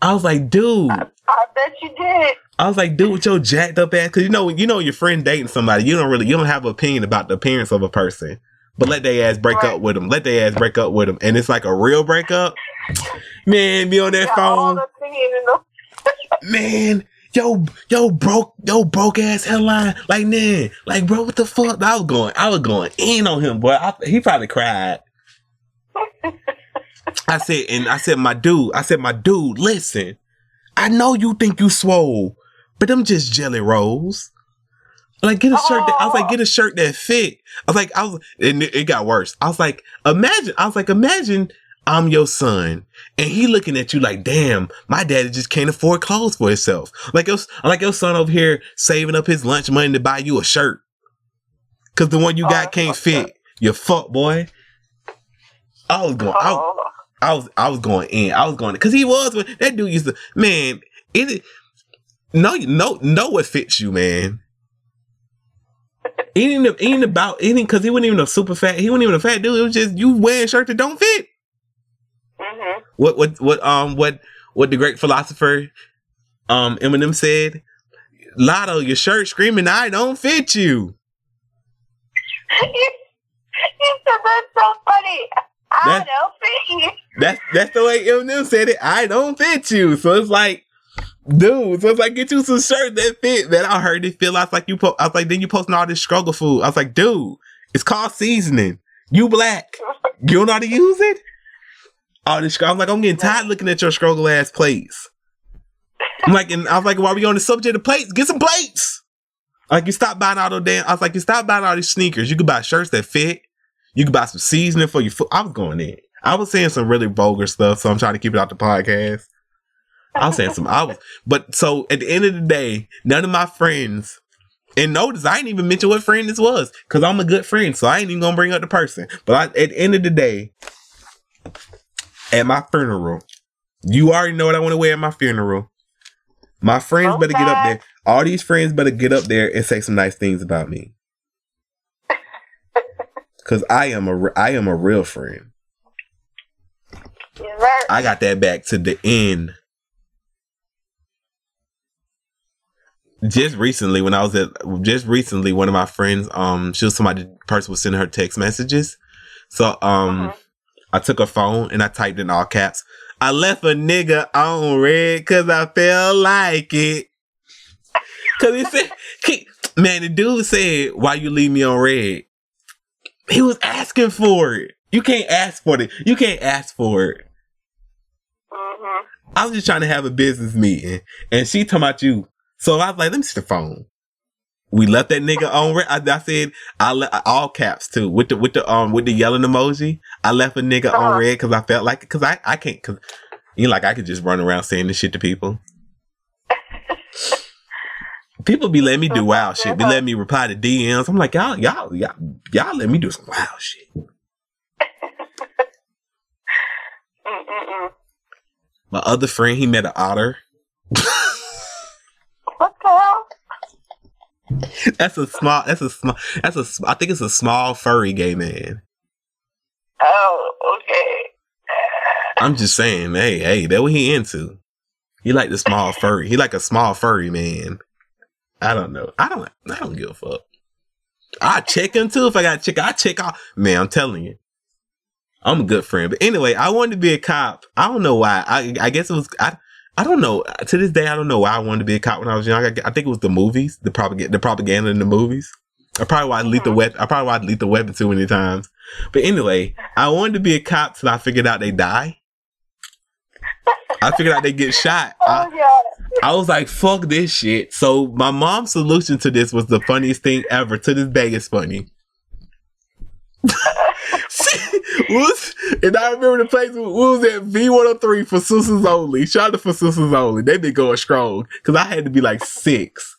I was like, dude, I bet you did. I was like, dude, with your jacked up ass, cause you know, you know, your friend dating somebody, you don't really, you don't have an opinion about the appearance of a person, but let their ass break Right. up with them. Let their ass break up with them, and it's like a real breakup. Man, be on that all phone, the opinion in the- man. Yo, yo, broke, yo, broke ass headline. Like, man, like, bro, what the fuck? I was going, I was going in on him, boy. I, he probably cried. I said, and I said, my dude, I said, my dude, listen, I know you think you swole, but them just jelly rolls. Like, get a shirt that, I was like, oh. get a shirt that fit. I was like, I was, and it, got worse. I was like, imagine, I was like, imagine I'm your son and he looking at you like, damn, my daddy just can't afford clothes for himself. Like your, like your son over here saving up his lunch money to buy you a shirt. Cause the one you Oh, got that's can't fit. You fuck boy. I was going, I, Oh, I was I was going in. I was going because he was that dude used to man. It no no no. what fits you, man. He ain't, about eating because he wasn't even a super fat. He wasn't even a fat dude. It was just you wearing shirt that don't fit. hmm What what what um what what the great philosopher um Eminem said. Lotto, your shirt screaming, I don't fit you. he said that's so funny. I That- don't think. That's that's the way Eminem said it. I don't fit you. So it's like, dude. So it's like get you some shirt that fit. Man, I heard it feel like like you. Po- I was like, then you posting all this struggle food. I was like, dude, it's called seasoning. You black. You don't know how to use it. All this. I'm like, I'm getting tired looking at your struggle ass plates. I'm like, and I was like, while we on the subject of plates, get some plates. Like you stop buying all those damn. I was like, you stop buying all these sneakers. You could buy shirts that fit. You could buy some seasoning for your food. I was going in. I was saying some really vulgar stuff, so I'm trying to keep it out the podcast. I was saying some. I was, but so at the end of the day, none of my friends. And notice I ain't even mention what friend this was because I'm a good friend, so I ain't even gonna bring up the person. But I, at the end of the day, at my funeral, you already know what I want to wear at my funeral. My friends better get up there. All these friends better get up there and say some nice things about me. Cause I am a I am a real friend. I got that back to the end. Just recently, when I was at, just recently, one of my friends, um, she was somebody person was sending her text messages. So, um, Mhm. I took her phone and I typed in all caps. I left a nigga on red cause I felt like it. Cause he said, man, the dude said, why you leave me on red? He was asking for it. You can't ask for it. You can't ask for it. Mhm. I was just trying to have a business meeting, and she talking about you. So I was like, let me see the phone. We left that nigga on. Re- I, I said I le- all caps too with the with the um with the yelling emoji. I left a nigga on Uh-huh. red because I felt like it because I I can't because you know, like I could just run around saying this shit to people. People be letting me do wild shit. Be letting me reply to DMs. I'm like y'all y'all y'all y'all let me do some wild shit. My other friend he met an otter. What the hell? That's a small. That's a small. That's a. I think it's a small furry gay man. Oh, okay. I'm just saying. Hey, hey, that what he into. He like the small furry. He like a small furry man. I don't know. I don't. I don't give a fuck. I check him too if I got check. I check out. Man, I'm telling you. I'm a good friend. But anyway, I wanted to be a cop. I don't know why. I I guess it was. I I don't know. To this day, I don't know why I wanted to be a cop when I was young. I, I think it was the movies, the propaganda, the propaganda in the movies. I probably watched Lethal Mhm. Weapon. I probably watched Lethal Weapon too many times. But anyway, I wanted to be a cop till I figured out they die. I figured out they get shot. I, Oh, yeah. I was like, fuck this shit. So my mom's solution to this was the funniest thing ever. To this day, it's funny. Was, and I remember the place what was at V103 for sisters only. Shout out for sisters only. They been going strong because I had to be like six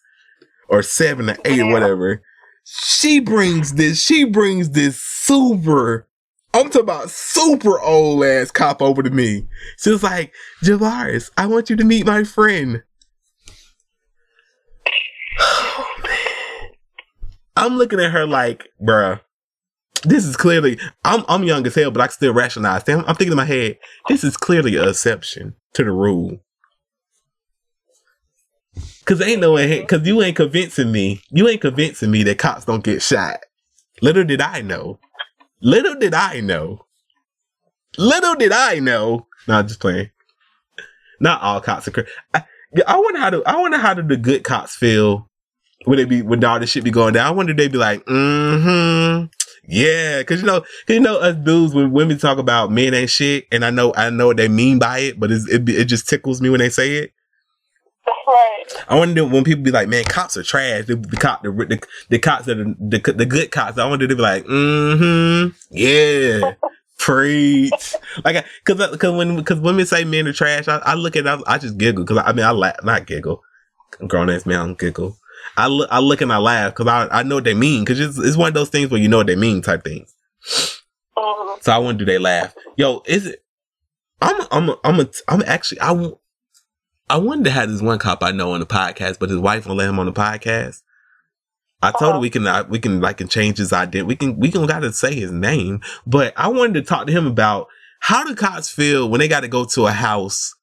or seven or eight or whatever. She brings this. She brings this super. I'm talking about super old ass cop over to me. She was like, Javaris, I want you to meet my friend. Oh, man. I'm looking at her like, bruh, this is clearly, I'm, I'm young as hell, but I can still rationalize. I'm, I'm thinking in my head, this is clearly an exception to the rule. Cause ain't no way, cause you ain't convincing me, you ain't convincing me that cops don't get shot. Little did I know. Little did I know. Little did I know. Nah, just playing. Not all cops are. Cr- I, I wonder how do I wonder how do the good cops feel when they be when all this shit be going down. I wonder they be like, mm-hmm. Yeah, cause you know, cause you know us dudes when women talk about men ain't shit, and I know I know what they mean by it, but it's, it it just tickles me when they say it. Right. I wonder when people be like, "Man, cops are trash." The, the cop, the, the the cops that are the the good cops. I wonder they be like, "Mm-hmm, yeah, preach." Like, because because when because women say men are trash, I, I look at it, I, I just giggle because I mean I laugh, not giggle. Grown ass man, I don't giggle. I look I look and I laugh because I I know what they mean because it's it's one of those things where you know what they mean type things. Mhm. So I wonder do they laugh? Yo, is it? I'm I'm I'm a, I'm actually I I wanted to have this one cop I know on the podcast, but his wife won't let him on the podcast. I told uh-huh. her we can uh, we can like can change his identity. We can we can gotta say his name. But I wanted to talk to him about how do cops feel when they got to go to a house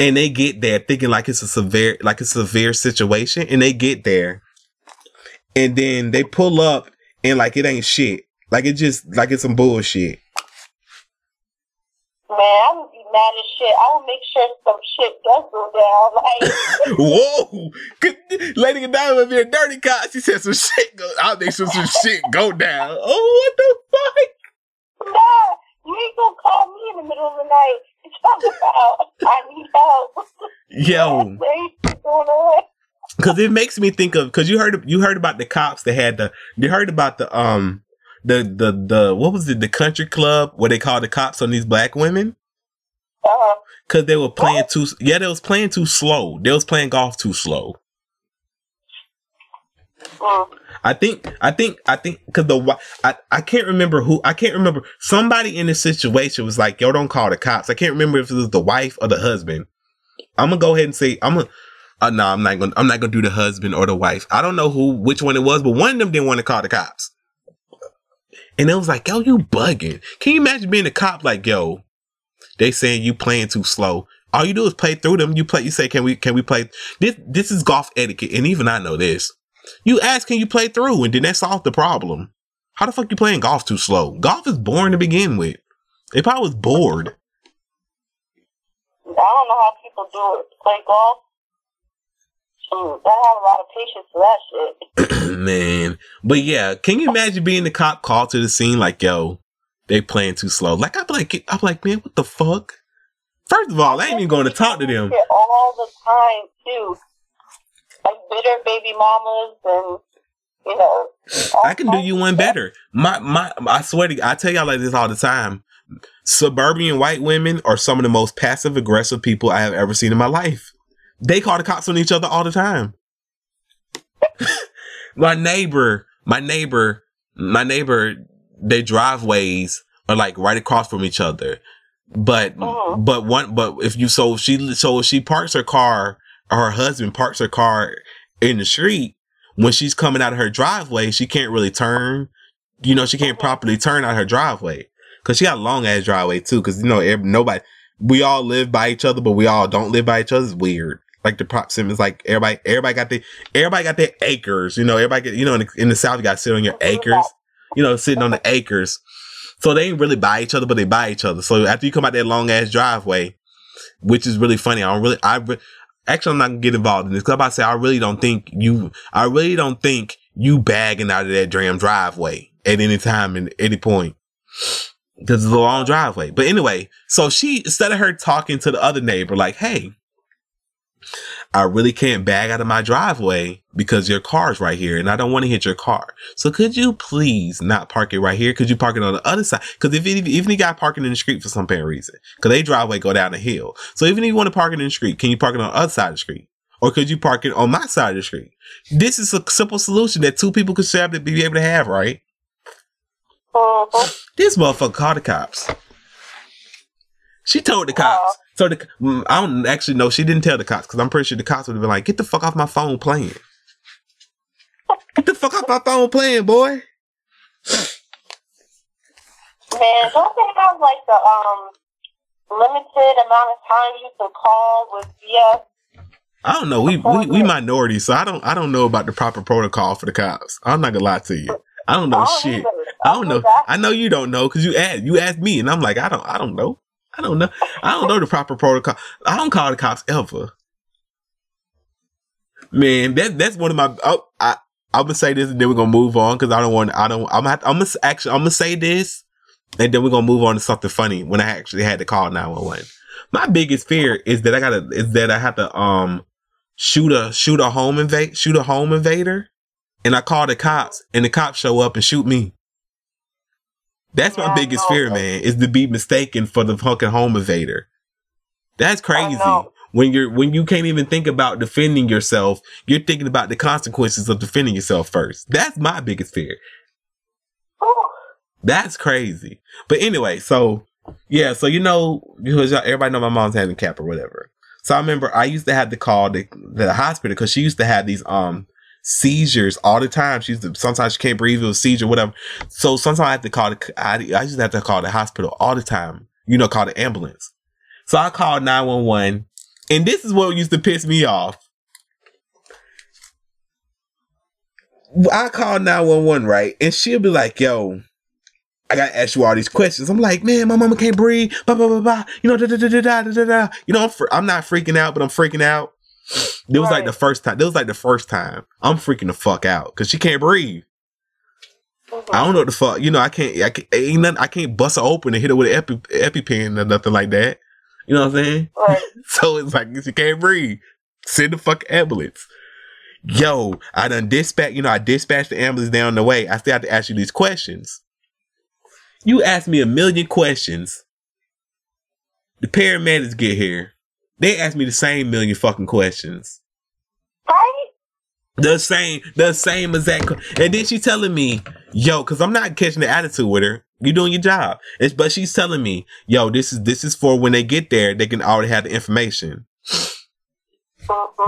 and they get there thinking like it's a severe like a severe situation, and they get there, and then they pull up and like it ain't shit. Like it just like it's some bullshit. Man, I would be mad as shit. I will make sure some shit does go down. Like, whoa, Lady Godiva be a dirty cop. She said some shit go. I'll make sure some shit go down. Oh, what the fuck? Nah, you gonna call me in the middle of the night and talk about I need help. Yo. Cause it makes me think of because you heard you heard about the cops that had the you heard about the um the the the what was it the country club where they called the cops on these black women uh-huh. Cause they were playing what? too yeah they was playing too slow they was playing golf too slow uh. I think I think I think because the I, I can't remember who I can't remember somebody in this situation was like yo don't call the cops I can't remember if it was the wife or the husband I'm gonna go ahead and say I'm gonna uh, no, I'm not gonna. I'm not gonna do the husband or the wife. I don't know who, which one it was, but one of them didn't want to call the cops. And it was like, yo, you bugging. Can you imagine being a cop like, yo, they saying you playing too slow. All you do is play through them. You play, you say, can we, can we play? This, this is golf etiquette. And even I know this. You ask, can you play through? And then that solved the problem. How the fuck you playing golf too slow? Golf is boring to begin with. They probably was bored. I don't know how people do it. Play golf Shoot, I have a lot of patience for that shit. Man. But yeah, can you imagine being the cop called to the scene like, yo, they playing too slow? Like, I'm like, I'm like, man, what the fuck? First of all, I ain't even going to talk to them. All the time, too. Like bitter baby mamas and you know. I can do you one better. My my I swear to I tell y'all like this all the time. Suburban white women are some of the most passive aggressive people I have ever seen in my life. They call the cops on each other all the time. my neighbor, my neighbor, my neighbor, their driveways are like right across from each other. But uh-huh. but one but if you so she so she parks her car her husband parks her car in the street when she's coming out of her driveway she can't really turn you know she can't properly turn out her driveway. Because she got a long ass driveway too because you know nobody we all live by each other but we all don't live by each other it's weird. Like the proximity is like everybody everybody got the everybody got their acres you know everybody get, you know in the, in the south you got to sit on your acres you know sitting on the acres. So they ain't really buy each other but they buy each other. So after you come out that long ass driveway which is really funny i don't really i actually i'm not gonna get involved in this because to say i really don't think you i really don't think you bagging out of that damn driveway at any time and any point. Because it's a long driveway. But anyway so she instead of her talking to the other neighbor like hey I really can't bag out of my driveway because your car's right here and I don't want to hit your car. So could you please not park it right here? Could you park it on the other side? Cause if it, even you got parking in the street for some apparent reason, cause they driveway go down the hill. So even if you want to park it in the street, can you park it on the other side of the street? Or could you park it on my side of the street? This is a simple solution that two people could share to be able to have, right? Uh-huh. This motherfucker called the cops. She told the cops. So the mm, I don't actually know. She didn't tell the cops because I'm pretty sure the cops would have been like, "Get the fuck off my phone playing. Get the fuck off my phone playing, boy." Man, don't they have like the um limited amount of time you can call with VS? I don't know. We we we minorities, so I don't I don't know about the proper protocol for the cops. I'm not gonna lie to you. I don't know I don't shit. I don't know. I know you don't know because you asked you asked me, and I'm like I don't I don't know. I don't know. I don't know the proper protocol. I don't call the cops ever. Man, that that's one of my. Oh, I I'm gonna say this and then we're gonna move on because I don't want. I don't. I'm gonna. I'm gonna actually. I'm gonna say this and then we're gonna move on to something funny when I actually had to call 911. My biggest fear is that I gotta is that I have to um shoot a shoot a home invade shoot a home invader, and I call the cops and the cops show up and shoot me. That's my biggest fear, man, is to be mistaken for the fucking home invader. That's crazy. When you're when you can't even think about defending yourself, you're thinking about the consequences of defending yourself first. That's my biggest fear. Oh. That's crazy. But anyway, so yeah, so you know, because everybody know my mom's handicap or whatever. So I remember I used to have to call the the hospital because she used to have these um seizures all the time. She's sometimes she can't breathe, it was seizure, whatever. So sometimes I have to call the I, I just have to call the hospital all the time. You know, call the ambulance. So I called nine one one, and this is what used to piss me off. I call 911, right? And she'll be like, yo, I gotta ask you all these questions. I'm like, man, my mama can't breathe, blah, blah, blah, blah. You know, da, da, da, da, da, da. You know, I'm, fr- I'm not freaking out, but I'm freaking out. It was like the first time. It was like the first time. I'm freaking the fuck out because she can't breathe. Mhm. I don't know what the fuck. You know, I can't. I can't. Ain't nothing, I can't bust her open and hit her with an epi, EpiPen or nothing like that. You know what I'm saying? Right. So it's like she can't breathe. Send the fuck ambulance. Yo, I done dispatch. You know, I dispatched the ambulance down the way. I still have to ask you these questions. You ask me a million questions. The paramedics get here. They ask me the same million fucking questions. Right? The same, the same exact. And then she telling me, yo, because I'm not catching the attitude with her. You're doing your job, it's, but she's telling me, yo, this is this is for when they get there, they can already have the information.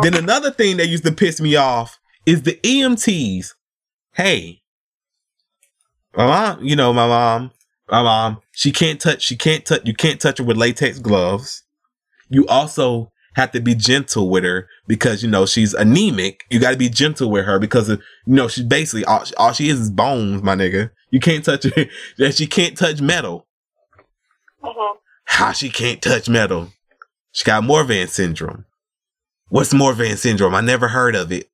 Then another thing that used to piss me off is the EMTs. Hey, my mom, you know, my mom, my mom, she can't touch, she can't touch, you can't touch her with latex gloves. You also have to be gentle with her because, you know, she's anemic. You got to be gentle with her because, of, you know, she's basically, all, all she is is bones, my nigga. You can't touch her, that she can't touch metal. Mhm. How she can't touch metal? She got Morvan syndrome. What's Morvan syndrome? I never heard of it.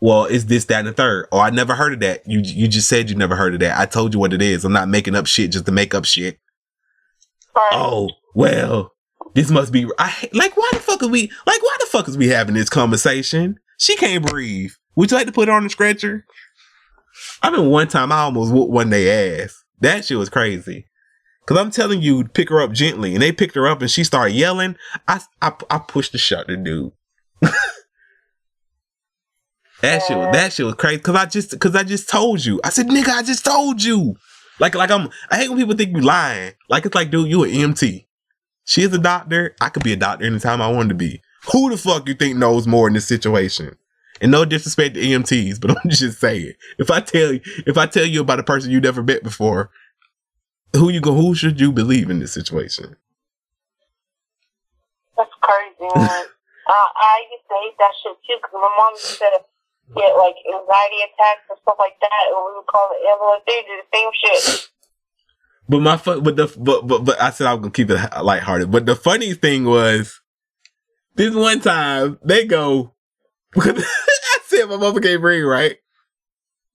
Well, it's this, that, and the third. Or I never heard of that. You you just said you never heard of that. I told you what it is. I'm not making up shit just to make up shit. Right. Oh, well, this must be I like why the fuck are we like why the fuck is we having this conversation? She can't breathe. Would you like to put her on the stretcher? I mean one time I almost whooped one day ass. That shit was crazy. Cause I'm telling you, pick her up gently, and they picked her up, and she started yelling. I I, I pushed the shut the dude. that shit was that shit was crazy. Cause I just cause I just told you. I said, nigga, I just told you. Like like I'm I hate when people think you lying. Like it's like, dude, you an EMT. She is a doctor. I could be a doctor anytime I wanted to be. Who the fuck you think knows more in this situation? And no disrespect to EMTs, but I'm just saying. If I tell you, if I tell you about a person you never met before, who you go? Who should you believe in this situation? That's crazy, man. uh, I used to hate that shit too because my mom used to get like anxiety attacks and stuff like that, and we would call the ambulance. They do the same shit. But my fun, but the but but but I said I was gonna keep it lighthearted. But the funny thing was this one time they go. I said my mother can't breathe, right?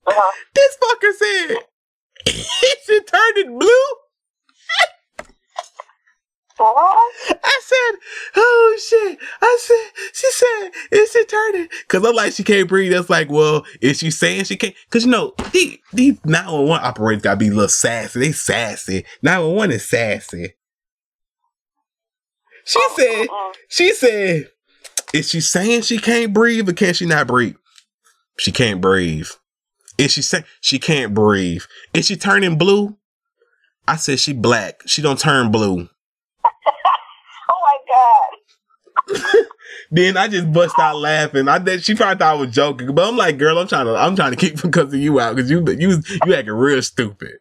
Uh-huh. This fucker said it should turn it blue. I said, oh shit. I said, she said, is it turning? Cause I'm like, she can't breathe. That's like, well, is she saying she can't? Cause you know, these, these 911 operators gotta be a little sassy. They sassy. 911 is sassy. She oh, said, Mm-mm. she said, is she saying she can't breathe or can she not breathe? She can't breathe. Is she saying she can't breathe? Is she turning blue? I said she black. She don't turn blue. Oh my god. Then I just bust out laughing. I bet she probably thought I was joking, but I'm like, girl, I'm trying to, I'm trying to keep because of you out because you, you, you acting real stupid.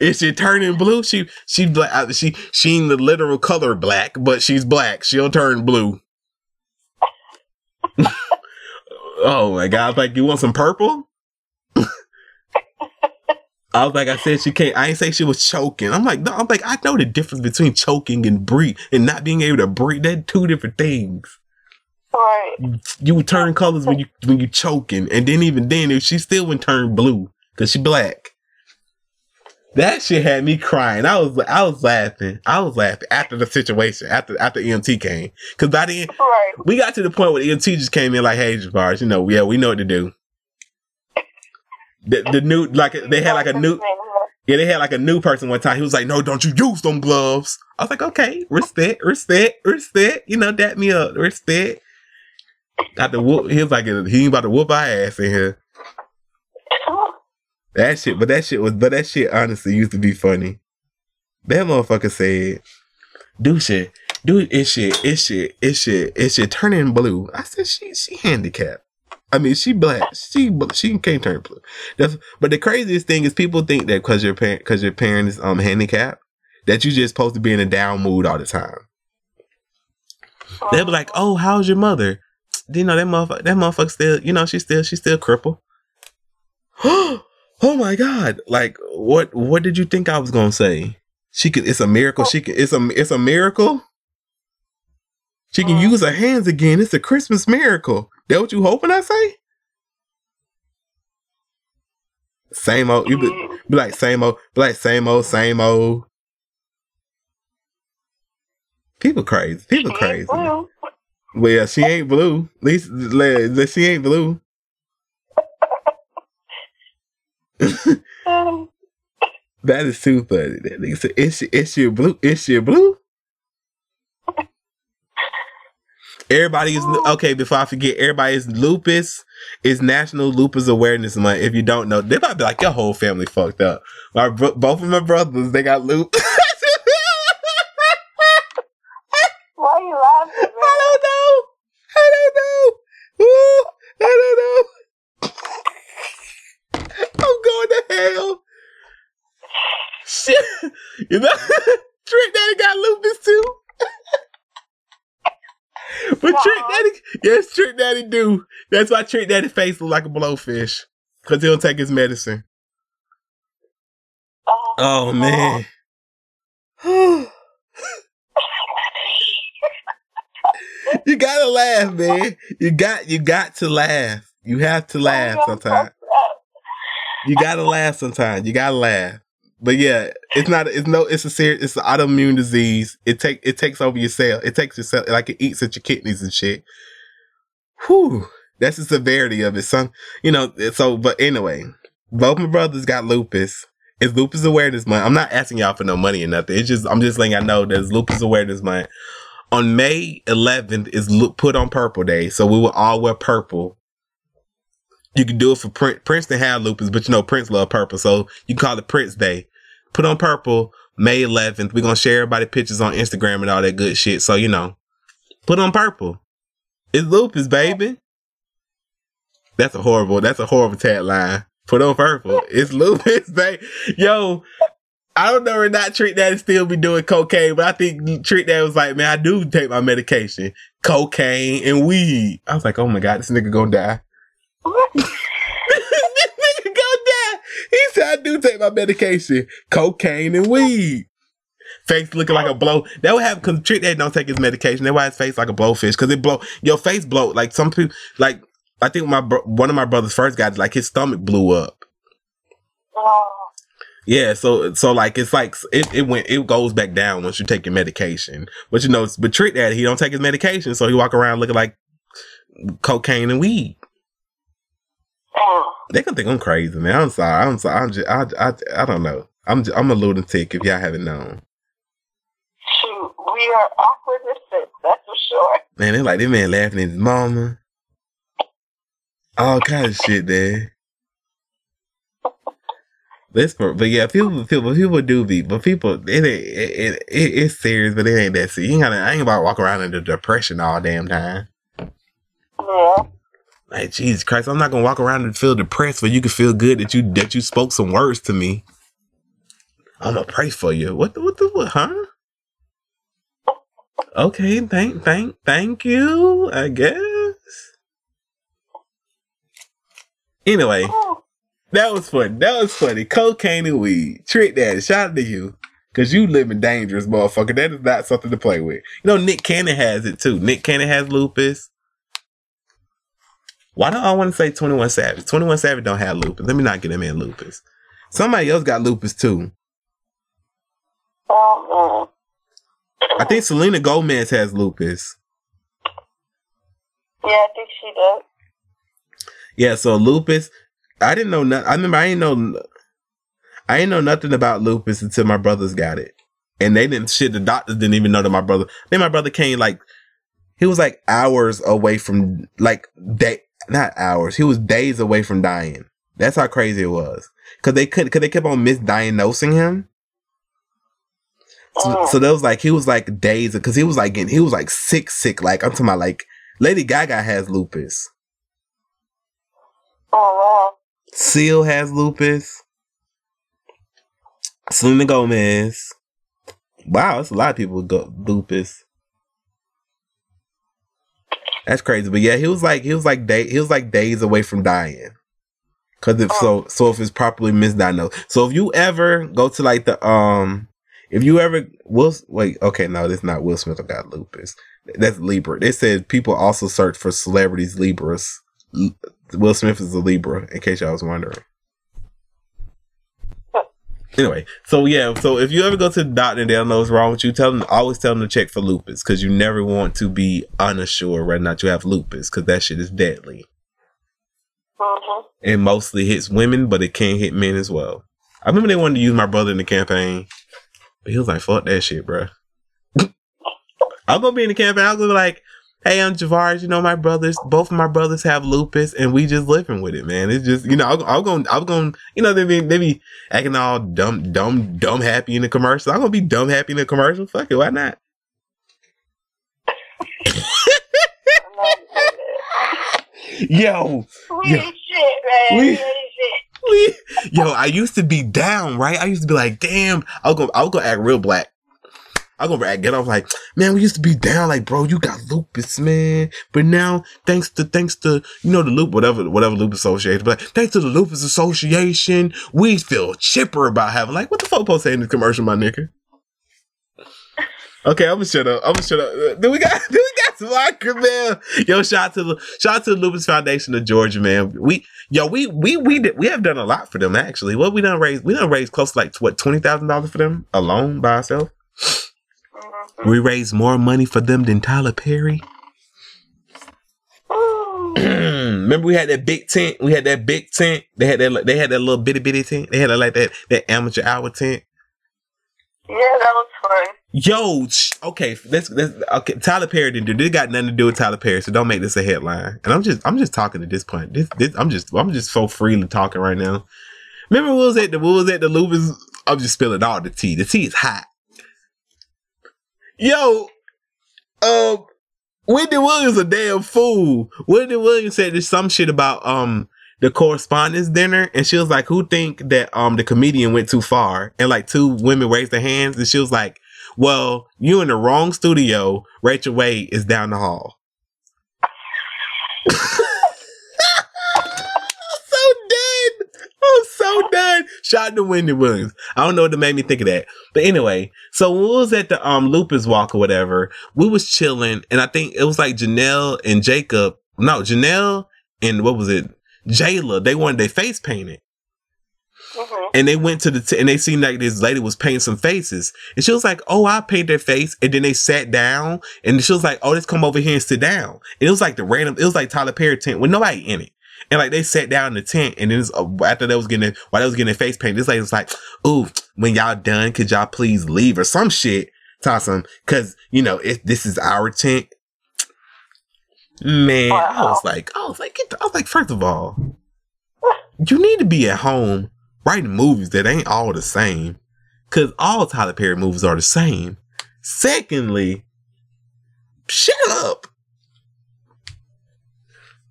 Is she turning blue? She, she black. She, she in the literal color black, but she's black. She'll turn blue. oh my god! Like, you want some purple? I was like, I said she can't. I ain't say she was choking. I'm like, no. I'm like, I know the difference between choking and breathe and not being able to breathe. They're two different things Right. you would turn colors when you when you choking, and then even then, if she still wouldn't turn blue because she black. That shit had me crying. I was I was laughing. I was laughing after the situation after after EMT came because by then Right. we got to the point where the EMT just came in like, "Hey, Javaris, you know, yeah, we know what to do." The, the new like they had like a new yeah they had like a new person one time. He was like, "No, don't you use them gloves." I was like, "Okay, respect, respect, respect." You know, dap me up, respect. Got the whoop. He was like, he ain't about to whoop our ass in here. That shit, but that shit was, but that shit honestly used to be funny. That motherfucker said, "Do shit, do it shit, it shit, it shit, it shit turning blue." I said, "She, she handicapped." I mean, she black. She she can't turn blue. That's, but the craziest thing is people think that because your parent because your parent is um handicapped that you just supposed to be in a down mood all the time. They'll be like, "Oh, how's your mother?" You know that motherfucker. That motherfucker still. You know she's still she's still crippled. oh my god! Like what? What did you think I was gonna say? She could. It's a miracle. She can. It's a. It's a miracle. She can use her hands again. It's a Christmas miracle. That what you hoping I say? Same old. You be, be like same old. Be like same old. Same old. People crazy. People crazy. Well, yeah, she ain't blue. At least she ain't blue. that is too funny. That nigga said, "Is she? Is she blue? Is she blue?" Everybody is oh. okay. Before I forget, everybody is lupus. It's National Lupus Awareness Month. If you don't know, they might be like your whole family fucked up. My both of my brothers, they got lupus. Why are you laughing? Man? I don't know. I don't know. Ooh, I don't know. I'm going to hell. Shit. You know, Trick Daddy got lupus too. But wow. Trick Daddy, yes, Trick Daddy do. That's why Trick Daddy face look like a blowfish. Cause he'll take his medicine. Oh, oh man. you gotta laugh, man. You got you got to laugh. You have to laugh sometimes. You gotta laugh sometimes. You gotta laugh. But yeah, it's not. It's no. It's a serious. It's an autoimmune disease. It take. It takes over your cell. It takes your cell. Like it eats at your kidneys and shit. Whew. That's the severity of it. Some. You know. Eh, so. But anyway, both my brothers got lupus. It's lupus awareness month. I'm not asking y'all for no money or nothing. It's just. I'm just letting y'all know there's lupus awareness month. On May 11th is put on purple day, so we will all wear purple you can do it for Prince. Prince didn't have lupus, but you know Prince love purple, so you call it Prince Day. Put on purple, May 11th. We're gonna share everybody pictures on Instagram and all that good shit. So you know, put on purple. It's lupus, baby. That's a horrible. That's a horrible tagline. Put on purple. It's lupus, baby. Yo, I don't know if not Trick Daddy still be doing cocaine, but I think Trick Daddy was like, man, I do take my medication, cocaine and weed. I was like, oh my god, this nigga gonna die this nigga go down. He said, I do take my medication, cocaine and weed. Face looking like a blow. That would have because Trick Daddy don't take his medication. That's why his face like a blowfish because it blow your face blow like some people like. I think my bro- one of my brothers first got like his stomach blew up. Oh. Yeah, so so like it's like it, it went it goes back down once you take your medication. But you know, but Trick Daddy he don't take his medication, so he walk around looking like cocaine and weed. They can think I'm crazy, man. I'm sorry. I'm sorry. I'm just, I, I, I don't know. I'm, just, I'm a lunatic. If y'all haven't known. Shoot, we are awkward as shit. That's for sure. Man, they like this man laughing at his mama. All kind of shit, there. This, but yeah, people, people, people do be, but people, it, it, it, it it's serious, but it ain't that serious. You ain't gotta, I ain't about to walk around in the depression all damn time. Yeah. Like Jesus Christ, I'm not gonna walk around and feel depressed, but you can feel good that you that you spoke some words to me. I'm gonna pray for you. What the what the what? Huh? Okay, thank thank thank you. I guess. Anyway, that was funny. That was funny. Cocaine and weed. Trick Daddy. Shout out to you. Cause you living dangerous, motherfucker. That is not something to play with. You know, Nick Cannon has it too. Nick Cannon has lupus. Why do I want to say 21 Savage? 21 Savage don't have lupus. Let me not get him in lupus. Somebody else got lupus too. Uh-uh. I think Selena Gomez has lupus. Yeah, I think she does. Yeah, so lupus. I didn't know nothing. I remember I didn't know. I didn't know nothing about lupus until my brothers got it, and they didn't. Shit, the doctors didn't even know that my brother. Then my brother came like, he was like hours away from like day not hours. He was days away from dying. That's how crazy it was. Cause they couldn't, cause they kept on misdiagnosing him. So, oh. so that was like, he was like days, cause he was like, getting, he was like sick, sick. Like, I'm talking about like, Lady Gaga has lupus. Oh, wow. Seal has lupus. Selena Gomez. Wow, that's a lot of people with lupus. That's crazy, but yeah, he was like he was like day he was like days away from dying. Cause if so, so if it's properly misdiagnosed. So if you ever go to like the um, if you ever Will wait, okay, no, this not Will Smith. I got lupus. That's Libra. They said people also search for celebrities Libras. Will Smith is a Libra, in case y'all was wondering. Anyway, so yeah, so if you ever go to the doctor and they don't know what's wrong with you, tell them always tell them to check for lupus because you never want to be unsure whether or not you have lupus because that shit is deadly. hmm It mostly hits women, but it can hit men as well. I remember they wanted to use my brother in the campaign, but he was like, "Fuck that shit, bro." I'm gonna be in the campaign. I'm gonna be like, "Hey, I'm Javard. You know my brothers. Both of my brothers have lupus, and we just living with it, man. It's just you know, I'm, I'm gonna, I'm gonna, you know, they be they be acting all dumb, dumb, dumb happy in the commercial. I'm gonna be dumb happy in the commercial. Fuck it, why not? Yo, We ain't shit, man. We- We, ain't shit. we- yo, I used to be down, right? I used to be like, damn, I'll go, I'll go act real black. I'll go act, get off like, man, we used to be down, like, bro, you got lupus, man. But now, thanks to, thanks to, you know, the loop, whatever, whatever lupus association, but thanks to the lupus association, we feel chipper about having, like, what the fuck post say in this commercial, my nigga? Okay, I'm gonna shut up. I'm gonna shut up. Do we got? Do we got some locker, man? Yo, shout out to the shout out to the Lupus Foundation of Georgia, man. We yo, we we we did, we have done a lot for them actually. What we done raised? We done raised close to like what twenty thousand dollars for them alone by ourselves. We raised more money for them than Tyler Perry. Remember we had that big tent. We had that big tent. They had that. They had that little bitty bitty tent. They had that, like that that amateur hour tent. Yeah, that was fun. Yo, sh- okay, let's, let's okay. Tyler Perry didn't do. This got nothing to do with Tyler Perry, so don't make this a headline. And I'm just, I'm just talking at this point. This, this, I'm just, I'm just so freely talking right now. Remember, what was at the, what was at the Lupus? I'm just spilling all the tea. The tea is hot. Yo, um, Wendy Williams a damn fool. Wendy Williams said there's some shit about um the correspondence dinner, and she was like, "Who think that um the comedian went too far?" And like two women raised their hands, and she was like, "Well, you in the wrong studio. Rachel Wade is down the hall." I'm so done. I'm so done. Shout out to Wendy Williams. I don't know what made me think of that. But anyway, so when we was at the um Lupus Walk or whatever, we was chilling, and I think it was like Janelle and Jacob. No, Janelle and what was it? Jayla. They wanted their face painted. Mhm. And they went to the t- and they seen like this lady was painting some faces, and she was like, "Oh, I paint their face." And then they sat down, and she was like, "Oh, let's come over here and sit down." And it was like the random, it was like Tyler Perry tent with nobody in it, and like they sat down in the tent, and then uh, after they was getting while they was getting their face painted, this lady was like, "Ooh, when y'all done, could y'all please leave or some shit?" Toss Tossum, because you know if this is our tent. Man, I was like, I was like, get the, I was like, first of all, you need to be at home writing movies that ain't all the same. Cause all Tyler Perry movies are the same. Secondly, shut up.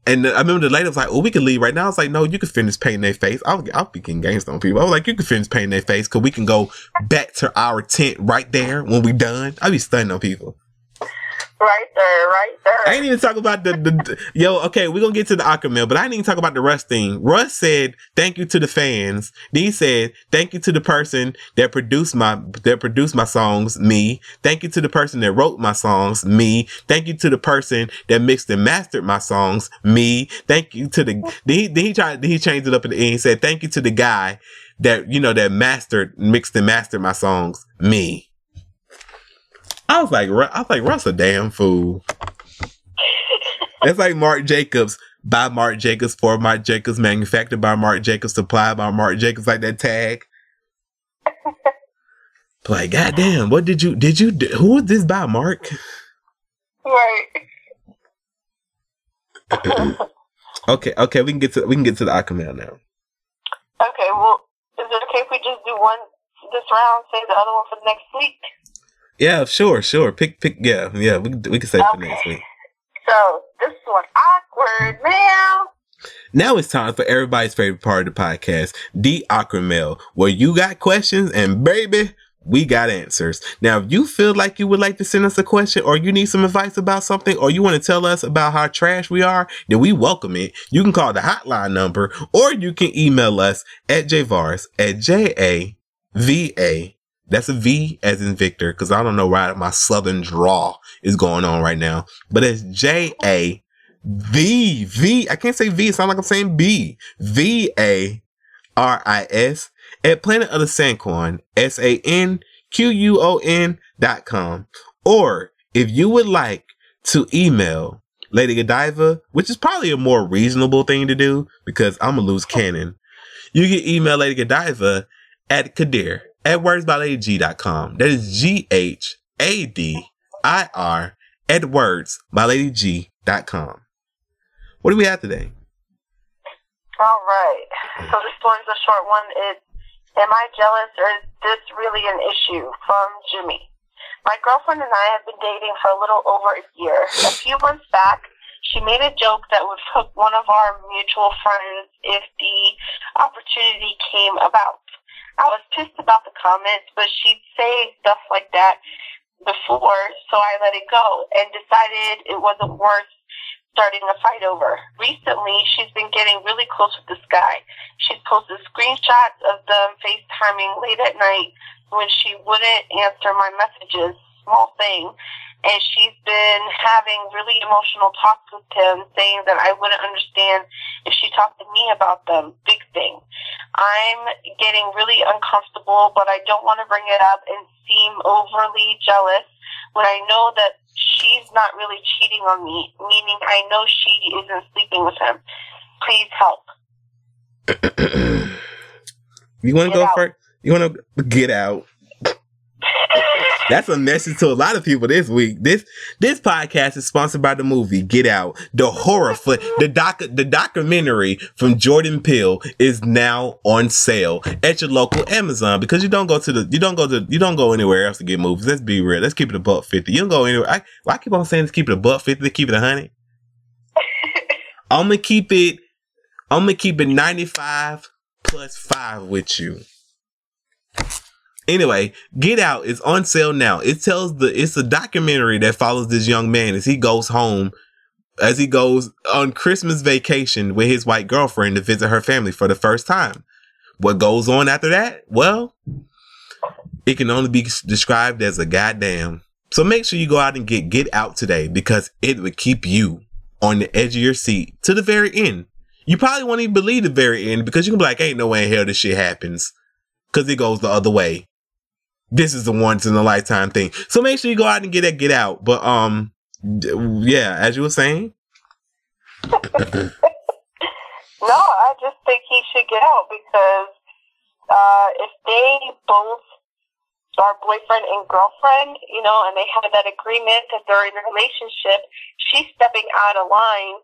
And I remember the lady was like, "Oh, we can leave right now." I was like, "No, you can finish painting their face." I was, I'll be getting gangster on people. I was like, "You can finish painting their face, cause we can go back to our tent right there when we done." I be stunning on people. Right there, right there. I ain't even talk about the, the, the- yo. Okay, we're gonna get to the Aqua but I didn't even talk about the Russ thing. Russ said thank you to the fans. D said thank you to the person that produced my that produced my songs, me. Thank you to the person that wrote my songs, me. Thank you to the person that mixed and mastered my songs, me. Thank you to the then he, then he tried then he changed it up at the end. He said thank you to the guy that you know that mastered mixed and mastered my songs, me. I was like, I was like, Russ a damn fool. That's like Marc Jacobs by Marc Jacobs for Marc Jacobs, manufactured by Marc Jacobs, supplied by Marc Jacobs, like that tag. like, goddamn, what did you did you do? Who was this by Mark? right. Okay, okay, we can get to we can get to the Awkward Mail now. Okay, well, is it okay if we just do one this round, save the other one for the next week? Yeah, sure, sure. Pick pick yeah, yeah, we can we can say for next week. So, this one awkward now. Now it's time for everybody's favorite part of the podcast, the Awkward Mail, where you got questions and baby, we got answers. Now, if you feel like you would like to send us a question or you need some advice about something or you want to tell us about how trash we are, then we welcome it. You can call the hotline number or you can email us at javaris at J-A-V-A. That's a V as in Victor because I don't know why my southern draw is going on right now, but it's J-A V V. I can't say V. It sounds like I'm saying B. V A R I S at Planet of the Sanquon, S A N Q U O N dot com. Or if you would like to email Lady Godiva, which is probably a more reasonable thing to do because I'm a lose cannon, you can email Lady Godiva at Ghadir at wordsbyladyg.com. That is G H A D I R at wordsbyladyg.com. What do we have today? All right. So this one's a short one. It's Am I jealous or is this really an issue? From Jimmy. My girlfriend and I have been dating for a little over a year. A few months back, she made a joke that would hook one of our mutual friends if the opportunity came about. I was pissed about the comments, but she'd say stuff like that before, so I let it go and decided it wasn't worth starting a fight over. Recently, she's been getting really close with this guy. She's posted screenshots of them FaceTiming late at night when she wouldn't answer my messages, small thing. And she's been having really emotional talks with him, saying that I wouldn't understand if she talked to me about them. Big thing. I'm getting really uncomfortable, but I don't want to bring it up and seem overly jealous when I know that she's not really cheating on me, meaning I know she isn't sleeping with him. Please help. you want to go out. first? You want to get out? That's a message to a lot of people this week. This this podcast is sponsored by the movie Get Out. The horror flick, the doc, the documentary from Jordan Peele is now on sale at your local Amazon because you don't go to the you don't go to you don't go anywhere else to get movies. Let's be real. Let's keep it a buck fifty. You don't go anywhere. I, I keep on saying let's keep it a buck fifty. To keep it a hundred. I'm gonna keep it. I'm gonna keep it ninety five plus five with you. Anyway, Get Out is on sale now. It tells the it's a documentary that follows this young man as he goes home as he goes on Christmas vacation with his white girlfriend to visit her family for the first time. What goes on after that? Well, it can only be described as a goddamn. So make sure you go out and get Get Out today because it would keep you on the edge of your seat to the very end. You probably won't even believe the very end because you can be like, ain't no way in hell this shit happens. Cause it goes the other way this is the once in a lifetime thing. So make sure you go out and get that get out. But um yeah, as you were saying. no, I just think he should get out because uh, if they both are boyfriend and girlfriend, you know, and they have that agreement that they're in a relationship, she's stepping out of line.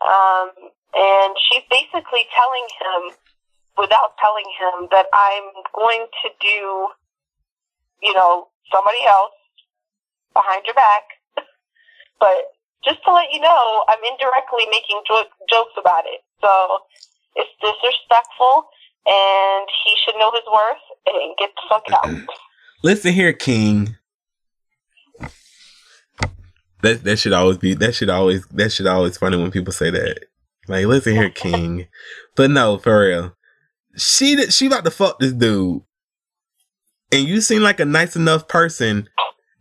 Um, and she's basically telling him, without telling him, that I'm going to do you know, somebody else behind your back. but just to let you know, I'm indirectly making jo- jokes about it. So it's disrespectful, and he should know his worth and get the fuck out. Listen here, King. That that should always be that should always that should always funny when people say that. Like, listen here, King. but no, for real. She she about to fuck this dude and you seem like a nice enough person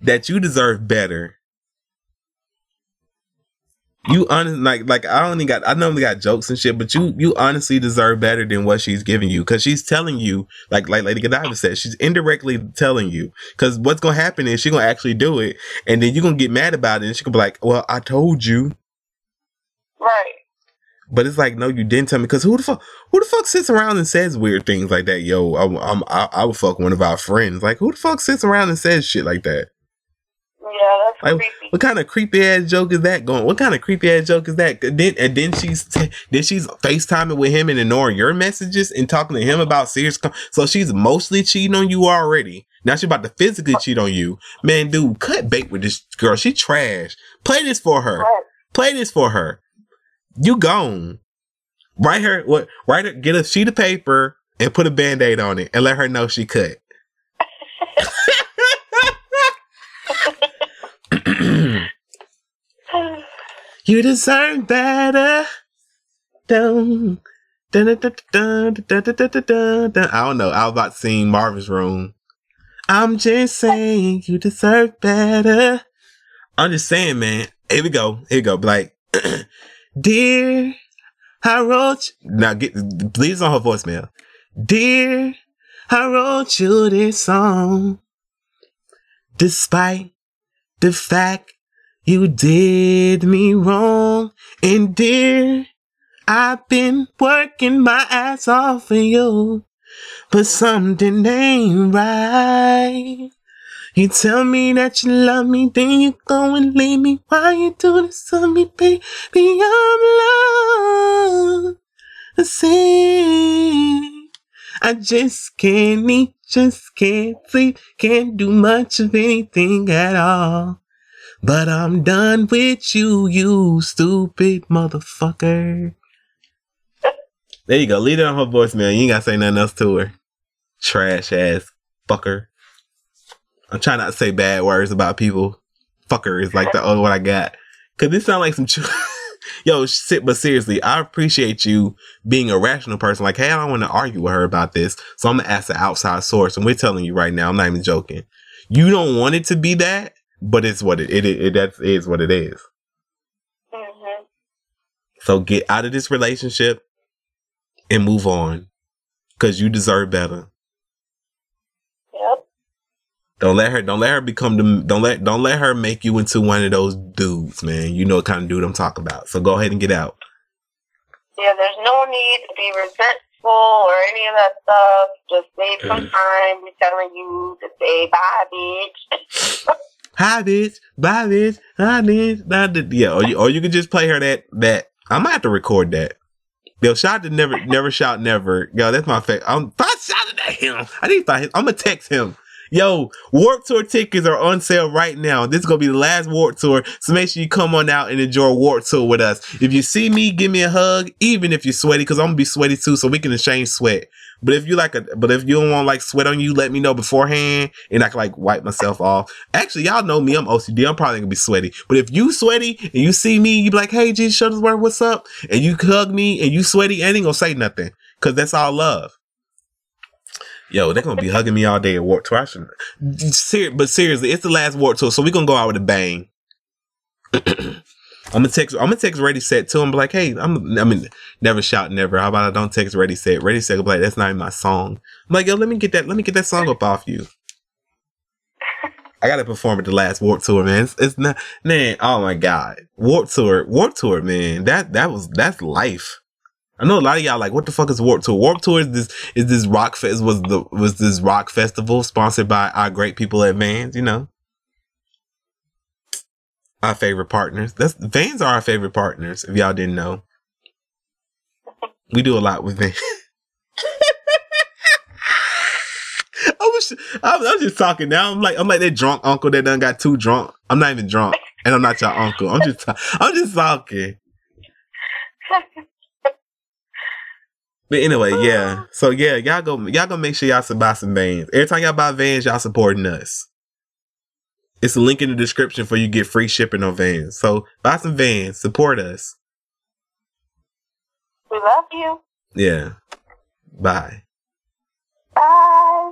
that you deserve better. You honestly like like I only got I normally got jokes and shit, but you you honestly deserve better than what she's giving you because she's telling you like like Lady Godiva said she's indirectly telling you because what's gonna happen is she's gonna actually do it and then you're gonna get mad about it and she gonna be like, well I told you? But it's like, no, you didn't tell me. Because who the fuck, who the fuck sits around and says weird things like that? Yo, I, I'm, I, I would fuck one of our friends. Like, who the fuck sits around and says shit like that? Yeah, that's like, creepy. What kind of creepy ass joke is that going? What kind of creepy ass joke is that? Then and then she's t- then she's FaceTiming with him and ignoring your messages and talking to him about serious. Com- so she's mostly cheating on you already. Now she's about to physically cheat on you, man. Dude, cut bait with this girl. She trash. Play this for her. Play this for her you gone. Write her what write her get a sheet of paper and put a band-aid on it and let her know she cut. you deserve better. Dun, dun, dun, dun, dun, dun, dun, dun, I don't know. I was about to sing Marvin's Room. I'm just saying you deserve better. I'm just saying, man. Here we go. Here we go. Like dear, I wrote you. Now get please on her voicemail. Dear, I wrote you this song. Despite the fact you did me wrong. And dear, I've been working my ass off for you. But something ain't right. You tell me that you love me, then you go and leave me. Why you do this to me, baby? I'm lost. I just can't eat, just can't sleep, can't do much of anything at all. But I'm done with you, you stupid motherfucker. There you go. Leave it on her voicemail. You ain't gotta say nothing else to her. Trash ass fucker. I'm trying not to say bad words about people. Fucker is like the only one I got. Cause this sound like some ch- yo shit. But seriously, I appreciate you being a rational person. Like, hey, I don't want to argue with her about this, so I'm gonna ask the outside source. And we're telling you right now, I'm not even joking. You don't want it to be that, but it's what it it, it, it that is what it is. hmm So get out of this relationship and move on, cause you deserve better. Don't let her. Don't let her become the. Don't let. Don't let her make you into one of those dudes, man. You know what kind of dude I'm talking about. So go ahead and get out. Yeah, there's no need to be resentful or any of that stuff. Just save mm. some time. We're telling you to say bye, bitch. Hi, bitch. Bye, bitch. Hi, bitch. Bye, bitch. Yeah, or you, or you could just play her that. That I might have to record that. Yo, shout to never, never shout never. Yo, that's my favorite. I'm I shouted at him. I need to. find him. I'm gonna text him. Yo, Warped Tour tickets are on sale right now. This is gonna be the last Warped Tour, so make sure you come on out and enjoy Warped Tour with us. If you see me, give me a hug, even if you're sweaty, because I'm gonna be sweaty too, so we can exchange sweat. But if you like a, but if you don't want like sweat on you, let me know beforehand, and I can like wipe myself off. Actually, y'all know me, I'm OCD. I'm probably gonna be sweaty. But if you sweaty and you see me, you be like, "Hey, G Shuttlesworth, what's up?" And you hug me and you sweaty, I ain't gonna say nothing, cause that's all love. Yo, they're gonna be hugging me all day at Warped Tour. Ser- but seriously, it's the last Warped Tour, so we're gonna go out with a bang. I'm gonna text. I'm gonna text Ready Set to him, be like, "Hey, I'm. I mean, never shout never. How about I don't text Ready Set? Ready Set, be like, that's not even my song. I'm like, yo, let me get that. Let me get that song up off you. I gotta perform at the last Warped Tour, man. It's, it's not, man. Oh my god, Warped Tour, Warped Tour, man. That that was that's life. I know a lot of y'all like, what the fuck is Warped Tour? Warped Tour is this is this rock fest was the was this rock festival sponsored by our great people at Vans, you know. Our favorite partners. That's Vans are our favorite partners, if y'all didn't know. We do a lot with Vans. I was I'm, I'm just talking now. I'm like I'm like that drunk uncle that done got too drunk. I'm not even drunk. And I'm not your uncle. I'm just I'm just talking. But anyway, yeah. Oh. So yeah, y'all go y'all go make sure y'all buy some Vans. Every time y'all buy Vans, y'all supporting us. It's a link in the description for you get free shipping on Vans. So buy some Vans, support us. we love you. Yeah. Bye. Bye.